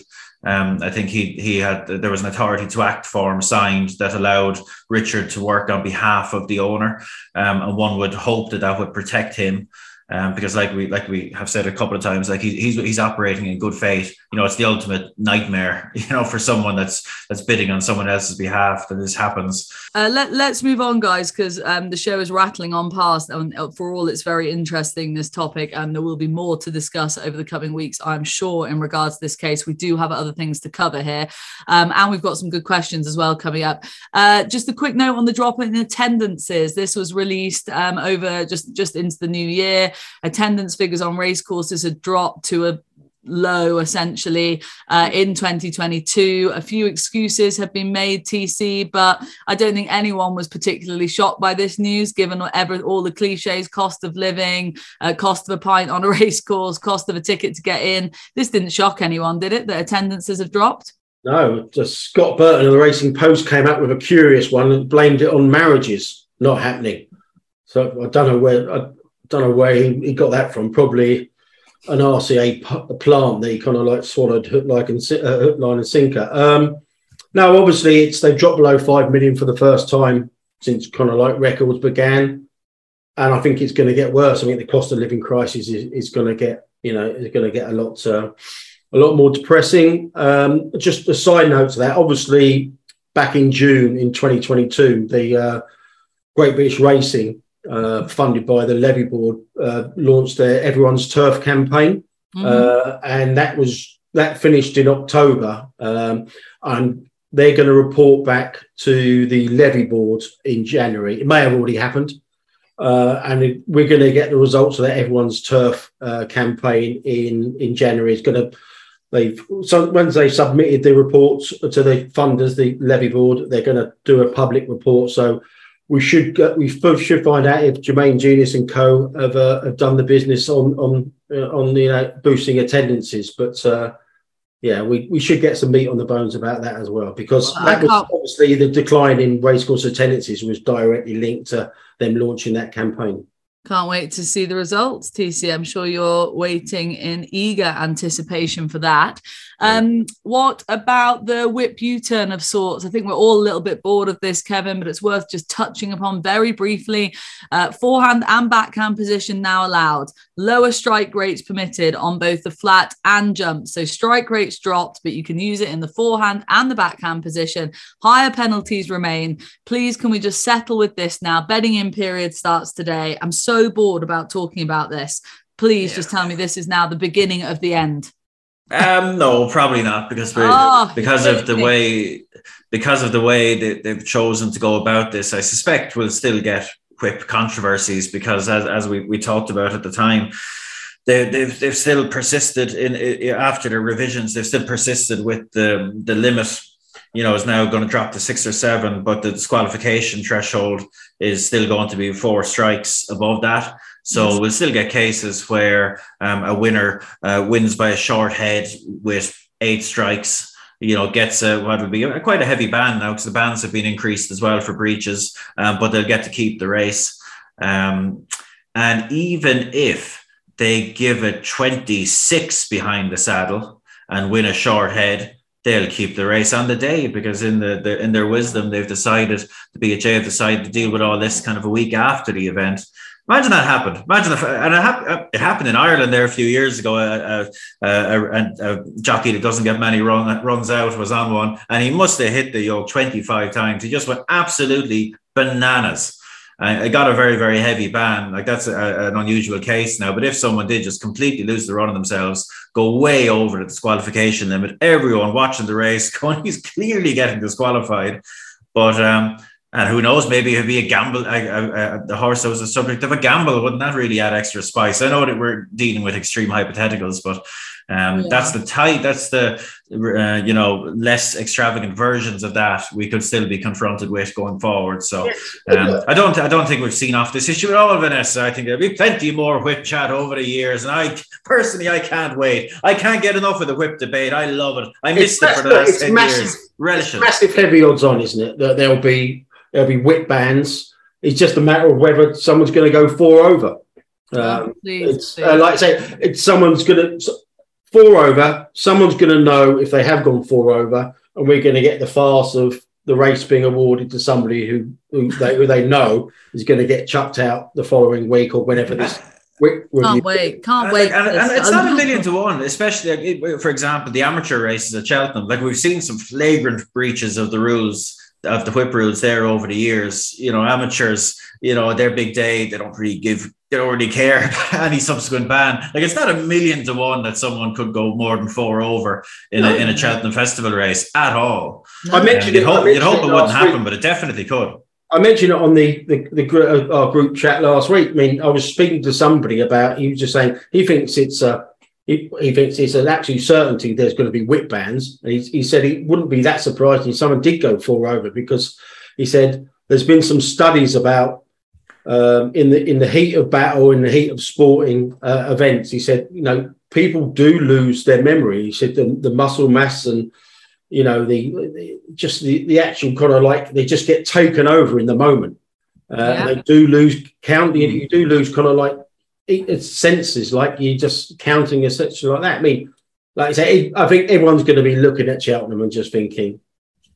Um, I think he he had there was an authority to act form signed that allowed Richard to work on behalf of the owner, um, and one would hope that that would protect him um, because like we like we have said a couple of times, like he, he's he's operating in good faith. You know, it's the ultimate nightmare. You know, for someone that's that's bidding on someone else's behalf that this happens. Uh, let Let's move on, guys, because um, the show is rattling on past, and uh, for all it's very interesting this topic, and there will be more to discuss over the coming weeks, I'm sure. In regards to this case, we do have other things to cover here, um, and we've got some good questions as well coming up. Uh, just a quick note on the drop in attendances. This was released um, over just just into the new year attendance figures on racecourses had dropped to a low essentially uh, in 2022 a few excuses have been made tc but i don't think anyone was particularly shocked by this news given whatever all the cliches cost of living uh, cost of a pint on a racecourse cost of a ticket to get in. This didn't shock anyone did it that attendances have dropped? No scott burton of the racing post came out with a curious one and blamed it on marriages not happening. So i don't know where I, don't know where he, he got that from. Probably an RCA p- plant that he kind of like swallowed hook, like and, uh, hook, line, and sinker. Um, now, obviously, it's they've dropped below five million for the first time since kind of like records began, and I think it's going to get worse. I think the cost of living crisis is, is going to get you know is going to get a lot uh, a lot more depressing. Um, just a side note to that, obviously, back in June in 2022, the uh, Great British Racing uh, funded by the Levy Board, uh, launched their Everyone's Turf campaign, mm-hmm. uh, and that was that finished in October, um, and they're going to report back to the Levy Board in January. It may have already happened, uh, and it, we're going to get the results of that Everyone's Turf uh, campaign in in January. It's going to They've so once they submitted the reports to the funders, the levy board, they're going to do a public report. So we should get, we should find out if Jermaine Genius and Co have, uh, have done the business on on uh, on the uh, boosting attendances. But uh, yeah, we, we should get some meat on the bones about that as well because well, that was obviously the decline in racecourse attendances was directly linked to them launching that campaign. Can't wait to see the results, TC. I'm sure you're waiting in eager anticipation for that. Um, what about the whip U turn of sorts? I think we're all a little bit bored of this, Kevin, but it's worth just touching upon very briefly. Uh, forehand and backhand position now allowed. Lower strike rates permitted on both the flat and jump. So strike rates dropped, but you can use it in the forehand and the backhand position. Higher penalties remain. Please, can we just settle with this now? Betting in period starts today. I'm so bored about talking about this. Please yeah. just tell me this is now the beginning of the end. Um, no, probably not because oh, because of the way because of the way that they've chosen to go about this. I suspect we'll still get whip controversies because as, as we, we talked about at the time, they, they've they've still persisted in, in after the revisions. They've still persisted with the the limit. You know, is now going to drop to six or seven, but the disqualification threshold is still going to be four strikes above that. So yes. we'll still get cases where um, a winner uh, wins by a short head with eight strikes. You know, gets a, what would be a, quite a heavy ban now because the bans have been increased as well for breaches, um, but they'll get to keep the race. Um, and even if they give a 26 behind the saddle and win a short head, they'll keep the race on the day because in the, the in their wisdom they've decided the BHA have decided to deal with all this kind of a week after the event. Imagine that happened. Imagine if, and it, hap- it, happened in Ireland there a few years ago. A, a, a, a, jockey that doesn't get many run, runs out was on one, and he must have hit the yoke 25 times. He just went absolutely bananas. I got a very, very heavy ban. Like that's a, an unusual case now. But if someone did just completely lose the run of themselves, go way over the disqualification limit, everyone watching the race going, he's clearly getting disqualified. But um, and who knows, maybe it'd be a gamble. the horse was a subject of a gamble. Wouldn't that really add extra spice? I know that we're dealing with extreme hypotheticals, but um, yeah. That's the tight. That's the uh, you know less extravagant versions of that we could still be confronted with going forward. So um, I don't I don't think we've seen off this issue at all, Vanessa. I think there'll be plenty more whip chat over the years, and I personally I can't wait. I can't get enough of the whip debate. I love it. I missed it's it for the last ten massive, years. Relish it. Massive heavy odds on, isn't it? That there'll be there'll be whip bans. It's just a matter of whether someone's going to go four over. Um, please, it's please. Uh, like I say, it's someone's going to four over, someone's going to know if they have gone four over, and we're going to get the farce of the race being awarded to somebody who who they, who they know is going to get chucked out the following week or whenever this. Can't wait! Can't wait! And, and, and it's not a million to one, especially for example, the amateur races at Cheltenham. Like we've seen some flagrant breaches of the rules of the whip rules there over the years. You know, amateurs, you know, their big day, they don't really give they don't really care any subsequent ban. Like it's not a million to one that someone could go more than four over in no. a in a Cheltenham Festival race at all. No. I mentioned um, you'd it. Hope, you'd hope it wouldn't happen, week. but it definitely could. I mentioned it on the the, the uh, our group chat last week. I mean, I was speaking to somebody about. He was just saying he thinks it's a. He, he thinks it's an absolute certainty there's going to be whip bans. And he, he said he wouldn't be that surprised if someone did go four over because he said there's been some studies about um, in the in the heat of battle, in the heat of sporting uh, events, he said, you know, people do lose their memory. He said the, the muscle mass and you know the, the, just the the actual kind of like they just get taken over in the moment. Uh, yeah. They do lose count. You, you do lose kind of like it's senses, like you're just counting a essentially like that. I mean, like I say, I think everyone's going to be looking at Cheltenham and just thinking,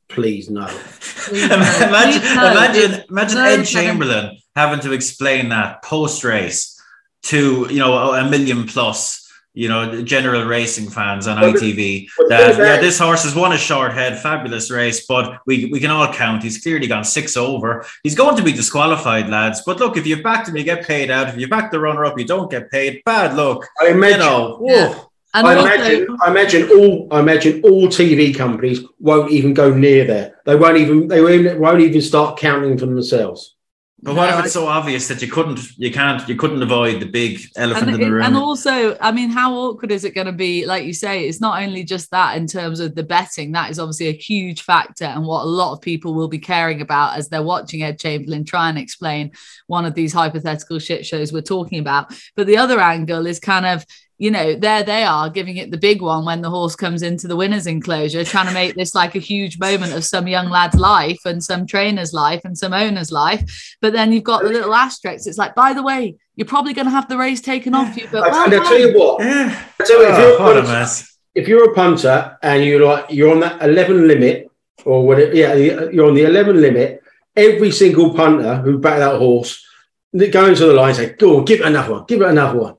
please no. Please imagine, no. imagine, imagine no, Ed Chamberlain having to explain that post race to you know a million plus you know general racing fans on ITV that yeah this horse has won a short head fabulous race but we, we can all count he's clearly gone six over. He's going to be disqualified lads. But look if you backed him you get paid out. If you back the runner up you don't get paid. Bad luck. I imagine, you know, yeah. I also, imagine, I imagine all, I imagine all TV companies won't even go near there. They won't even, they won't even start counting for themselves. But what no, if it's I, so obvious that you couldn't, you can't, you couldn't avoid the big elephant in the room? And also, I mean, how awkward is it going to be? Like you say, it's not only just that in terms of the betting. That is obviously a huge factor, and what a lot of people will be caring about as they're watching Ed Chamberlain try and explain one of these hypothetical shit shows we're talking about. But the other angle is kind of you know, there they are giving it the big one when the horse comes into the winner's enclosure, trying to make this like a huge moment of some young lad's life and some trainer's life and some owner's life. But then you've got the little asterisks. It's like, by the way, you're probably going to have the race taken off you. But well, and I tell you what, yeah. I tell you, if, you're oh, punter, if you're a punter and you're like you're on that 11 limit or whatever, yeah, you're on the 11 limit. Every single punter who backed that horse, go into the line, say, "Go on, give it another one, give it another one."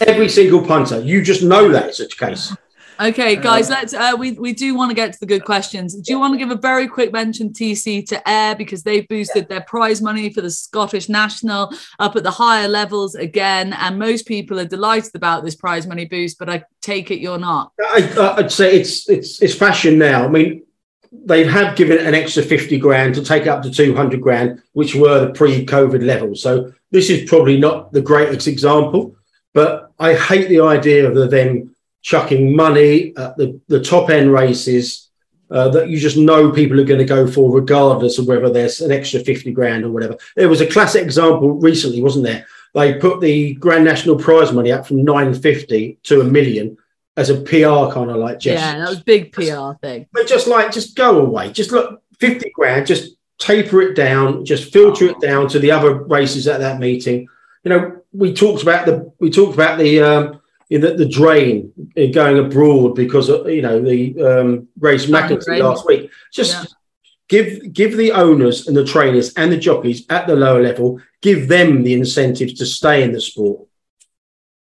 Every single punter. You just know that in such a case. Okay, guys, let's. Uh, we we do want to get to the good questions. Do you want to give a very quick mention, TC, to Ayr because they've boosted their prize money for the Scottish National up at the higher levels again, and most people are delighted about this prize money boost. But I take it you're not. I, would say it's it's it's fashion now. I mean, they have given an extra fifty grand to take up to two hundred grand, which were the pre-COVID levels. So this is probably not the greatest example. But I hate the idea of them chucking money at the, the top end races uh, that you just know people are going to go for, regardless of whether there's an extra 50 grand or whatever. There was a classic example recently, wasn't there? They put the Grand National Prize money up from 950 to a million. as a PR kind of like gesture. Yeah, that was big PR thing. But just like, just go away. Just look, 50 grand, just taper it down, just filter it down to the other races at that meeting. You know, we talked about the we talked about the um, the, the drain in going abroad because of, you know the um, race McEntee last week. Just yeah. give give the owners and the trainers and the jockeys at the lower level give them the incentives to stay in the sport.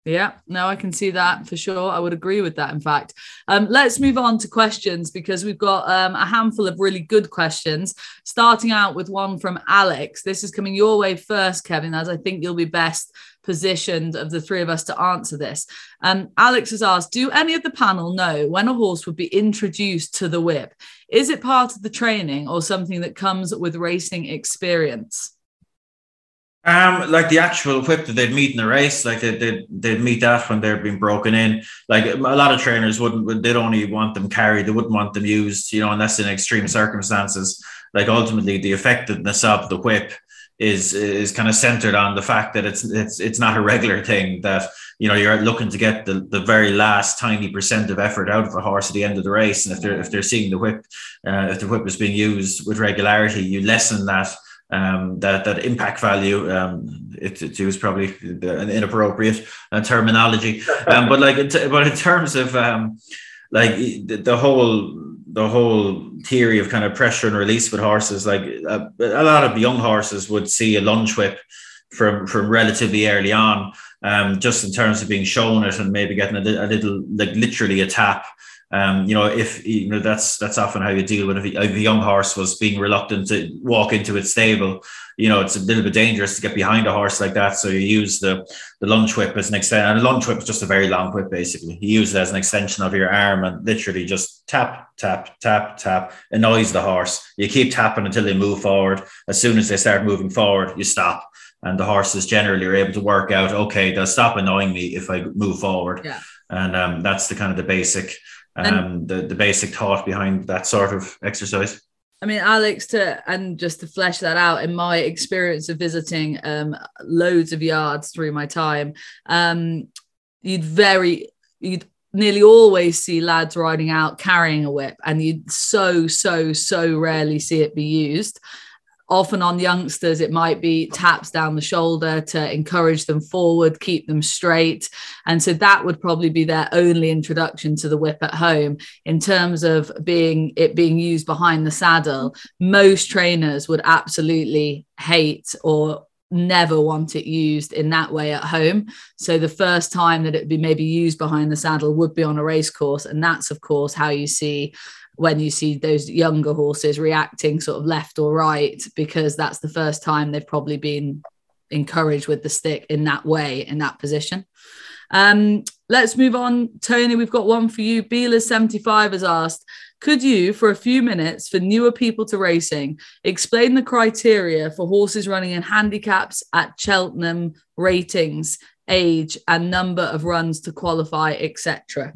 Yeah, no, I can see that for sure. I would agree with that. In fact, um, let's move on to questions because we've got um, a handful of really good questions. Starting out with one from Alex. This is coming your way first, Kevin, as I think you'll be best positioned of the three of us to answer this. Um, Alex has asked Do any of the panel know when a horse would be introduced to the whip? Is it part of the training or something that comes with racing experience? Um, like the actual whip that they'd meet in the race, like they, they'd, they'd meet that when they're being broken in. Like a lot of trainers wouldn't, they'd only want them carried, they wouldn't want them used, you know, unless in extreme circumstances. Like ultimately, the effectiveness of the whip is is kind of centered on the fact that it's it's it's not a regular thing that you know you're looking to get the, the very last tiny percent of effort out of a horse at the end of the race and if they're if they're seeing the whip uh, if the whip is being used with regularity you lessen that um, that that impact value. Um, it, it was probably an inappropriate uh, terminology, um, but like, but in terms of um, like the, the, whole the whole theory of kind of pressure and release with horses, like a, a lot of young horses would see a lunge whip from from relatively early on, um, just in terms of being shown it and maybe getting a, a little like literally a tap um, you know, if you know that's that's often how you deal with if, if a young horse was being reluctant to walk into its stable. You know, it's a little bit dangerous to get behind a horse like that. So you use the the lunge whip as an extension. And a lunge whip is just a very long whip, basically. You use it as an extension of your arm and literally just tap, tap, tap, tap, annoys the horse. You keep tapping until they move forward. As soon as they start moving forward, you stop. And the horses generally are able to work out, okay, they'll stop annoying me if I move forward. Yeah. And um, that's the kind of the basic um, the, the basic thought behind that sort of exercise. I mean, Alex, to and just to flesh that out, in my experience of visiting um, loads of yards through my time, um, you'd very you'd nearly always see lads riding out carrying a whip, and you'd so so so rarely see it be used often on youngsters it might be taps down the shoulder to encourage them forward keep them straight and so that would probably be their only introduction to the whip at home in terms of being it being used behind the saddle most trainers would absolutely hate or never want it used in that way at home. So the first time that it would be maybe used behind the saddle would be on a race course. And that's, of course, how you see when you see those younger horses reacting sort of left or right because that's the first time they've probably been encouraged with the stick in that way in that position. Um, let's move on. Tony we've got one for you. Beeler 75 has asked could you for a few minutes for newer people to racing explain the criteria for horses running in handicaps at cheltenham ratings age and number of runs to qualify etc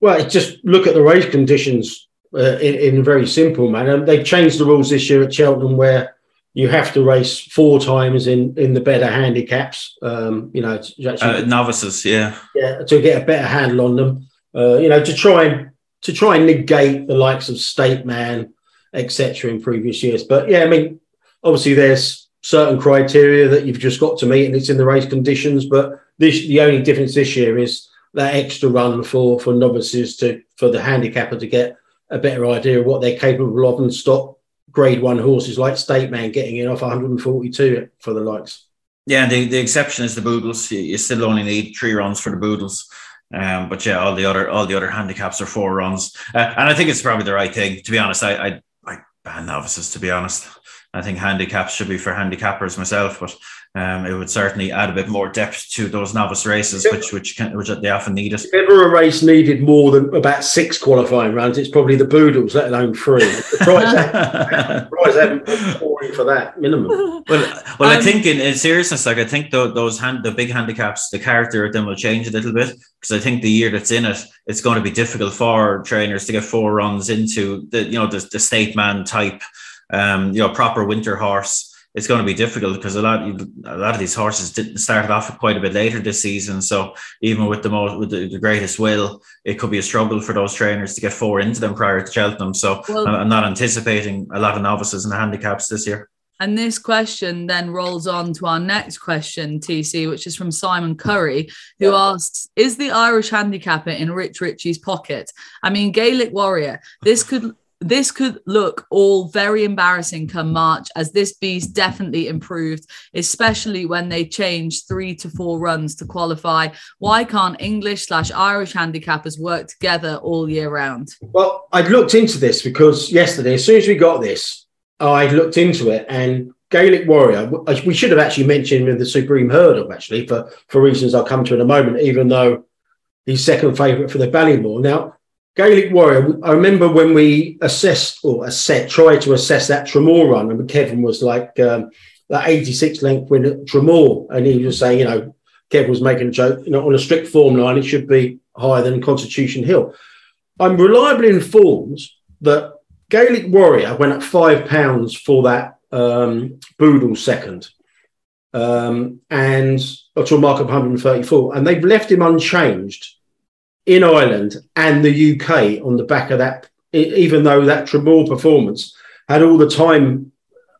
well, just look at the race conditions uh, in, in very simple manner. They changed the rules this year at Cheltenham where you have to race four times in in the better handicaps. Um, you know, actually, uh, novices, yeah, yeah, to get a better handle on them. Uh, you know, to try and to try and negate the likes of State Man, etc. in previous years. But yeah, I mean, obviously there's certain criteria that you've just got to meet, and it's in the race conditions. But this the only difference this year is that extra run for for novices to for the handicapper to get a better idea of what they're capable of and stop grade one horses like State Man getting in off 142 for the likes. Yeah, the, the exception is the Boodles. You, you still only need three runs for the Boodles. Um, but yeah, all the other all the other handicaps are four runs, uh, and I think it's probably the right thing. To be honest, I I, I ban novices. To be honest, I think handicaps should be for handicappers myself, but um, it would certainly add a bit more depth to those novice races, which which can, which they often need it. If ever a race needed more than about six qualifying runs, it's probably the Boodles, let alone three. The prize haven't for that minimum. Well, well, um, I think in, in, seriousness, like I think the, those hand the big handicaps, the character of them will change a little bit because I think the year that's in it, it's going to be difficult for trainers to get four runs into the you know the, the state man type, um, you know, proper winter horse it's going to be difficult because a lot a lot of these horses didn't start off quite a bit later this season. So even with the most with the, the, greatest will, it could be a struggle for those trainers to get four into them prior to Cheltenham. So well, I'm not anticipating a lot of novices and handicaps this year. And this question then rolls on to our next question, TC, which is from Simon Curry, who yeah. asks Is the Irish handicapper in Rich Ricci's pocket? I mean, Gaelic Warrior, this could. This could look all very embarrassing come March, as this beast definitely improved, especially when they changed three to four runs to qualify. Why can't English slash Irish handicappers work together all year round? Well, I looked into this because yesterday, as soon as we got this, I looked into it and Gaelic Warrior, we should have actually mentioned him in the Supreme Hurdle, actually, for, for reasons I'll come to in a moment, even though he's second favourite for the Ballymore. Now, Gaelic Warrior, I remember when we assessed or assess, tried to assess that Tramore run, and Kevin was like um, that 86 length win at Tramore, and he was saying, you know, Kevin was making a joke, you know, on a strict form line, it should be higher than Constitution Hill. I'm reliably informed that Gaelic Warrior went up five pounds for that um, Boodle second, um, and to a mark of 134, and they've left him unchanged in Ireland and the UK on the back of that. Even though that Tramore performance had all the time,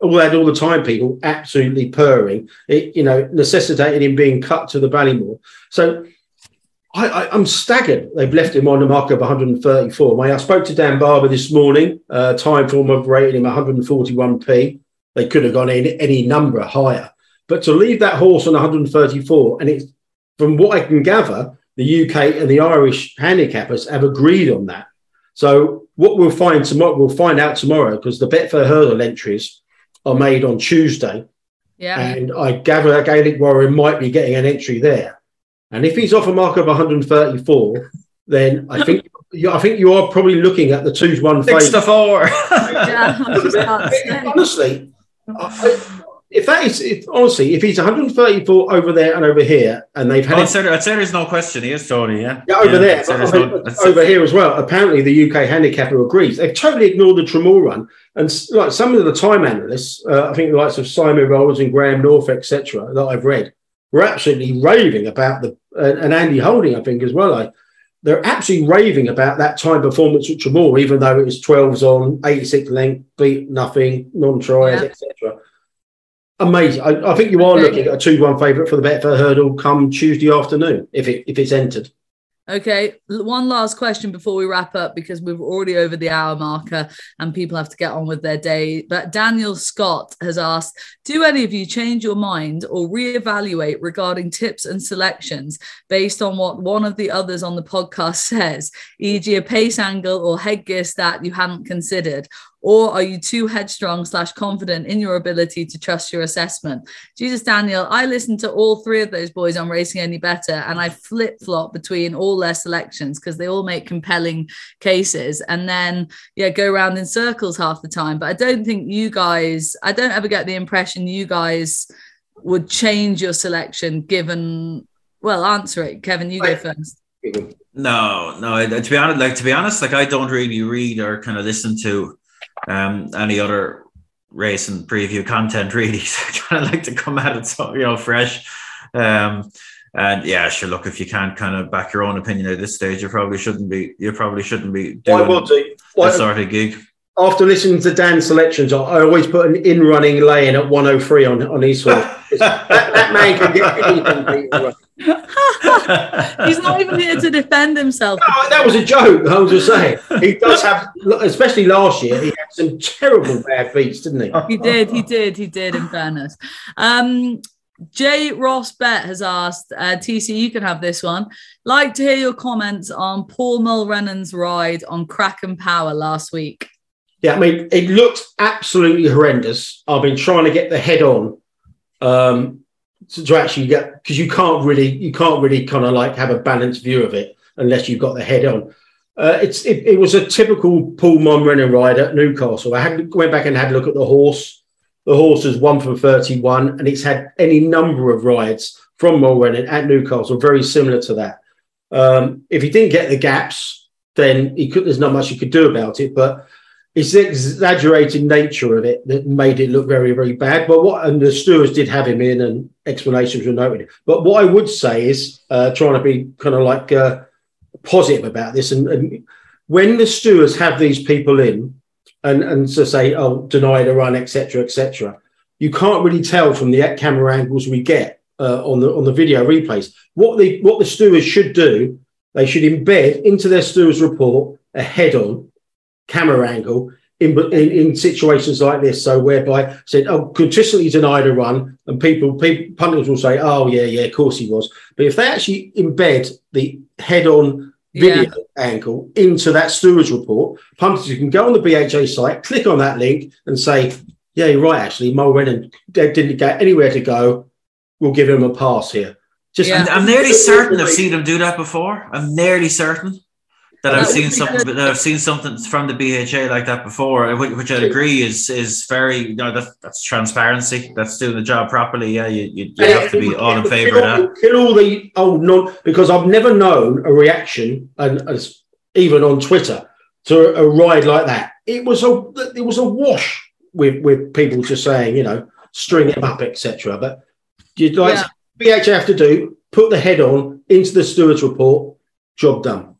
all had all the time people absolutely purring, it you know necessitated him being cut to the Ballymore. So I, am staggered. They've left him on the mark of 134. I spoke to Dan Barber this morning. Uh, Timeform of rating him 141p. They could have gone in any number higher, but to leave that horse on 134, and it's from what I can gather, the UK and the Irish handicappers have agreed on that. So what we'll find tomorrow, we'll find out tomorrow because the Betfair hurdle entries are made on Tuesday. Yeah. And I gather that Gaelic Warrior might be getting an entry there. And if he's off a mark of 134, then I think I think you are probably looking at the two to four. yeah, honestly, if that is if, honestly, if he's 134 over there and over here, and they've had, oh, I'd, say, I'd say there's no question. He is Tony. Yeah, yeah, over yeah, there, over, no, over here as well. Apparently, the UK handicapper agrees. They've totally ignored the Tramore run, and like some of the time analysts, uh, I think the likes of Simon Rowlands and Graeme North, etc., that I've read, were absolutely raving about the uh, and Andy Holding, I think, as well. I, they're absolutely raving about that time performance at Tramore, even though it was 12s on, 86 length, beat nothing, non tries, yeah. etc. Amazing. I, I, think you are looking at a 2 1 favourite for the Betfair hurdle come Tuesday afternoon if, it, if it's entered. Okay, one last question before we wrap up because we're already over the hour marker and people have to get on with their day. But Daniel Scott has asked Do any of you change your mind or reevaluate regarding tips and selections based on what one of the others on the podcast says, e.g., a pace angle or headgear stat you hadn't considered? Or are you too headstrong slash confident in your ability to trust your assessment? Jesus Daniel, I listened to all three of those boys on Racing Any Better and I flip flop between all their selections because they all make compelling cases and then, yeah, go around in circles half the time. But I don't think you guys, I don't ever get the impression you guys would change your selection given, well, answer it. Kevin, you go first. No, no. To be honest, like to be honest, like I don't really read or kind of listen to um, any other race and preview content really. So I kind of like to come at it so you know fresh. Um, and yeah, sure. Look, if you can't kind of back your own opinion at this stage, you probably shouldn't be. You probably shouldn't be doing will do. that sort of gig. After listening to Dan's selections, I always put an in-running lay in at 103 on on his horse. that, that man can get anything. He's not even here to defend himself. No, that was a joke. I was just saying. He does have, especially last year, he had some terrible bad beats, didn't he? He did. He did. He did. In fairness, um, J. Ross Bet has asked, uh, TC, you can have this one. Like to hear your comments on Paul Mulrennan's ride on Kraken Power last week. Yeah, I mean, it looked absolutely horrendous. I've been trying to get the head on um, to, to actually get because you can't really you can't really kind of like have a balanced view of it unless you've got the head on. Uh, it's it, it, was a typical Paul Mulrennan ride at Newcastle. I had went back and had a look at the horse. The horse is one from thirty-one, and it's had any number of rides from Mulrennan at Newcastle, very similar to that. Um, if he didn't get the gaps, then he could. There's not much he could do about it. But it's the exaggerated nature of it that made it look very, very bad. But what and the stewards did have him in, and explanations were noted. But what I would say is uh, trying to be kind of like uh, positive about this, and, and when the stewards have these people in, and and to say, oh, deny the run, etc., etc., you can't really tell from the camera angles we get uh, on the on the video replays what the what the stewards should do. They should embed into their stewards report a head-on camera angle in, in, in, situations like this. So whereby said, oh, consistently denied a run, and people, people punters will say, oh yeah, yeah, of course he was. But if they actually embed the head-on video yeah. angle into that stewards report, punters you can go on the BHA site, click on that link, and say, yeah, you're right. Actually, Mulrennan didn't get anywhere to go. We'll give him a pass here. Just, yeah. I'm, I'm nearly certain I've seen him do that before. I'm nearly certain that I've seen something that I've seen something from the BHA like that before, uh, which I agree is is very you know that, that's transparency. That's doing the job properly. Yeah, you, you, you have to be all in favour of that. Kill all the oh non because I've never known a reaction and as even on Twitter to a ride like that. It was a it was a wash with with people just saying you know string him up etc. But you'd like yeah. BHA have to do put the head on into the stewards report. Job done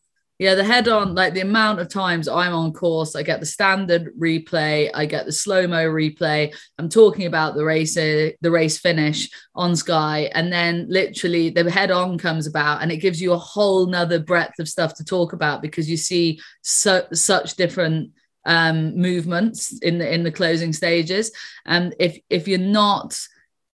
yeah, the head on, like the amount of times I'm on course, I get the standard replay, I get the slow mo replay. I'm talking about the race, uh, the race finish on Sky, and then literally the head on comes about, and it gives you a whole nother breadth of stuff to talk about because you see so, such different um, movements in the in the closing stages. And if if you're not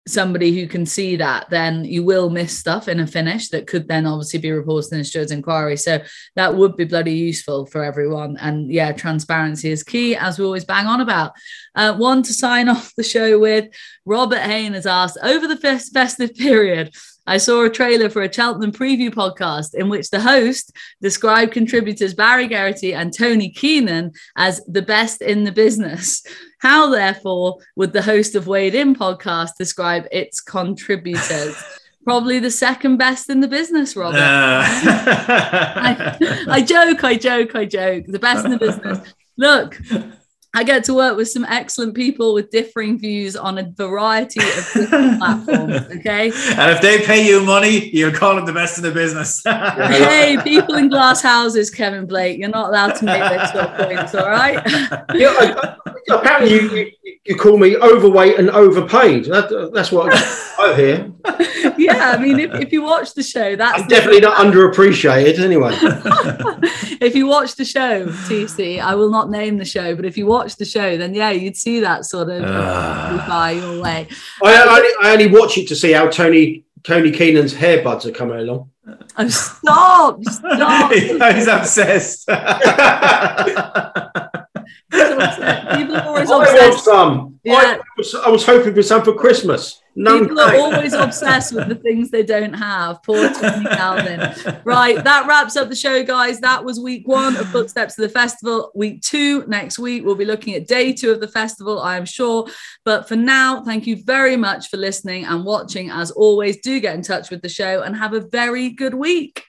somebody who can see that, then you will miss stuff in a finish that could then obviously be reported in a stewards inquiry. So that would be bloody useful for everyone. And yeah, transparency is key, as we always bang on about. Uh, one to sign off the show with Robert Hain has asked over the festive period. I saw a trailer for a Cheltenham preview podcast in which the host described contributors Barry Geraghty and Tony Keenan as the best in the business. How, therefore, would the host of Weighed In podcast describe its contributors? Probably the second best in the business, Robert. Uh. I, I joke, I joke, I joke. The best in the business. Look, I get to work with some excellent people with differing views on a variety of platforms. Okay. And if they pay you money, you're calling the best in the business. hey, people in glass houses, Kevin Blake, you're not allowed to make those sort of points, all right? yeah, I, I, apparently you, you, you, call me overweight and overpaid. That, that's what I hear. yeah, I mean, if, if you watch the show, that's I'm definitely not underappreciated anyway. if you watch the show, TC, I will not name the show, but if you watch watch the show, then yeah, you'd see that sort of uh, by your way. I, I, only, I only watch it to see how Tony Tony Keenan's hair buds are coming along. Oh, stop! Stop! He's obsessed. People are always obsessed. I want some. Yeah. I, was, I was hoping for some for Christmas. None People are always obsessed with the things they don't have. Poor Tony Calvin. Right, that wraps up the show, guys. That was week one of Footsteps to the Festival. Week two, next week, we'll be looking at day two of the festival, I am sure. But for now, thank you very much for listening and watching. As always, do get in touch with the show and have a very good week.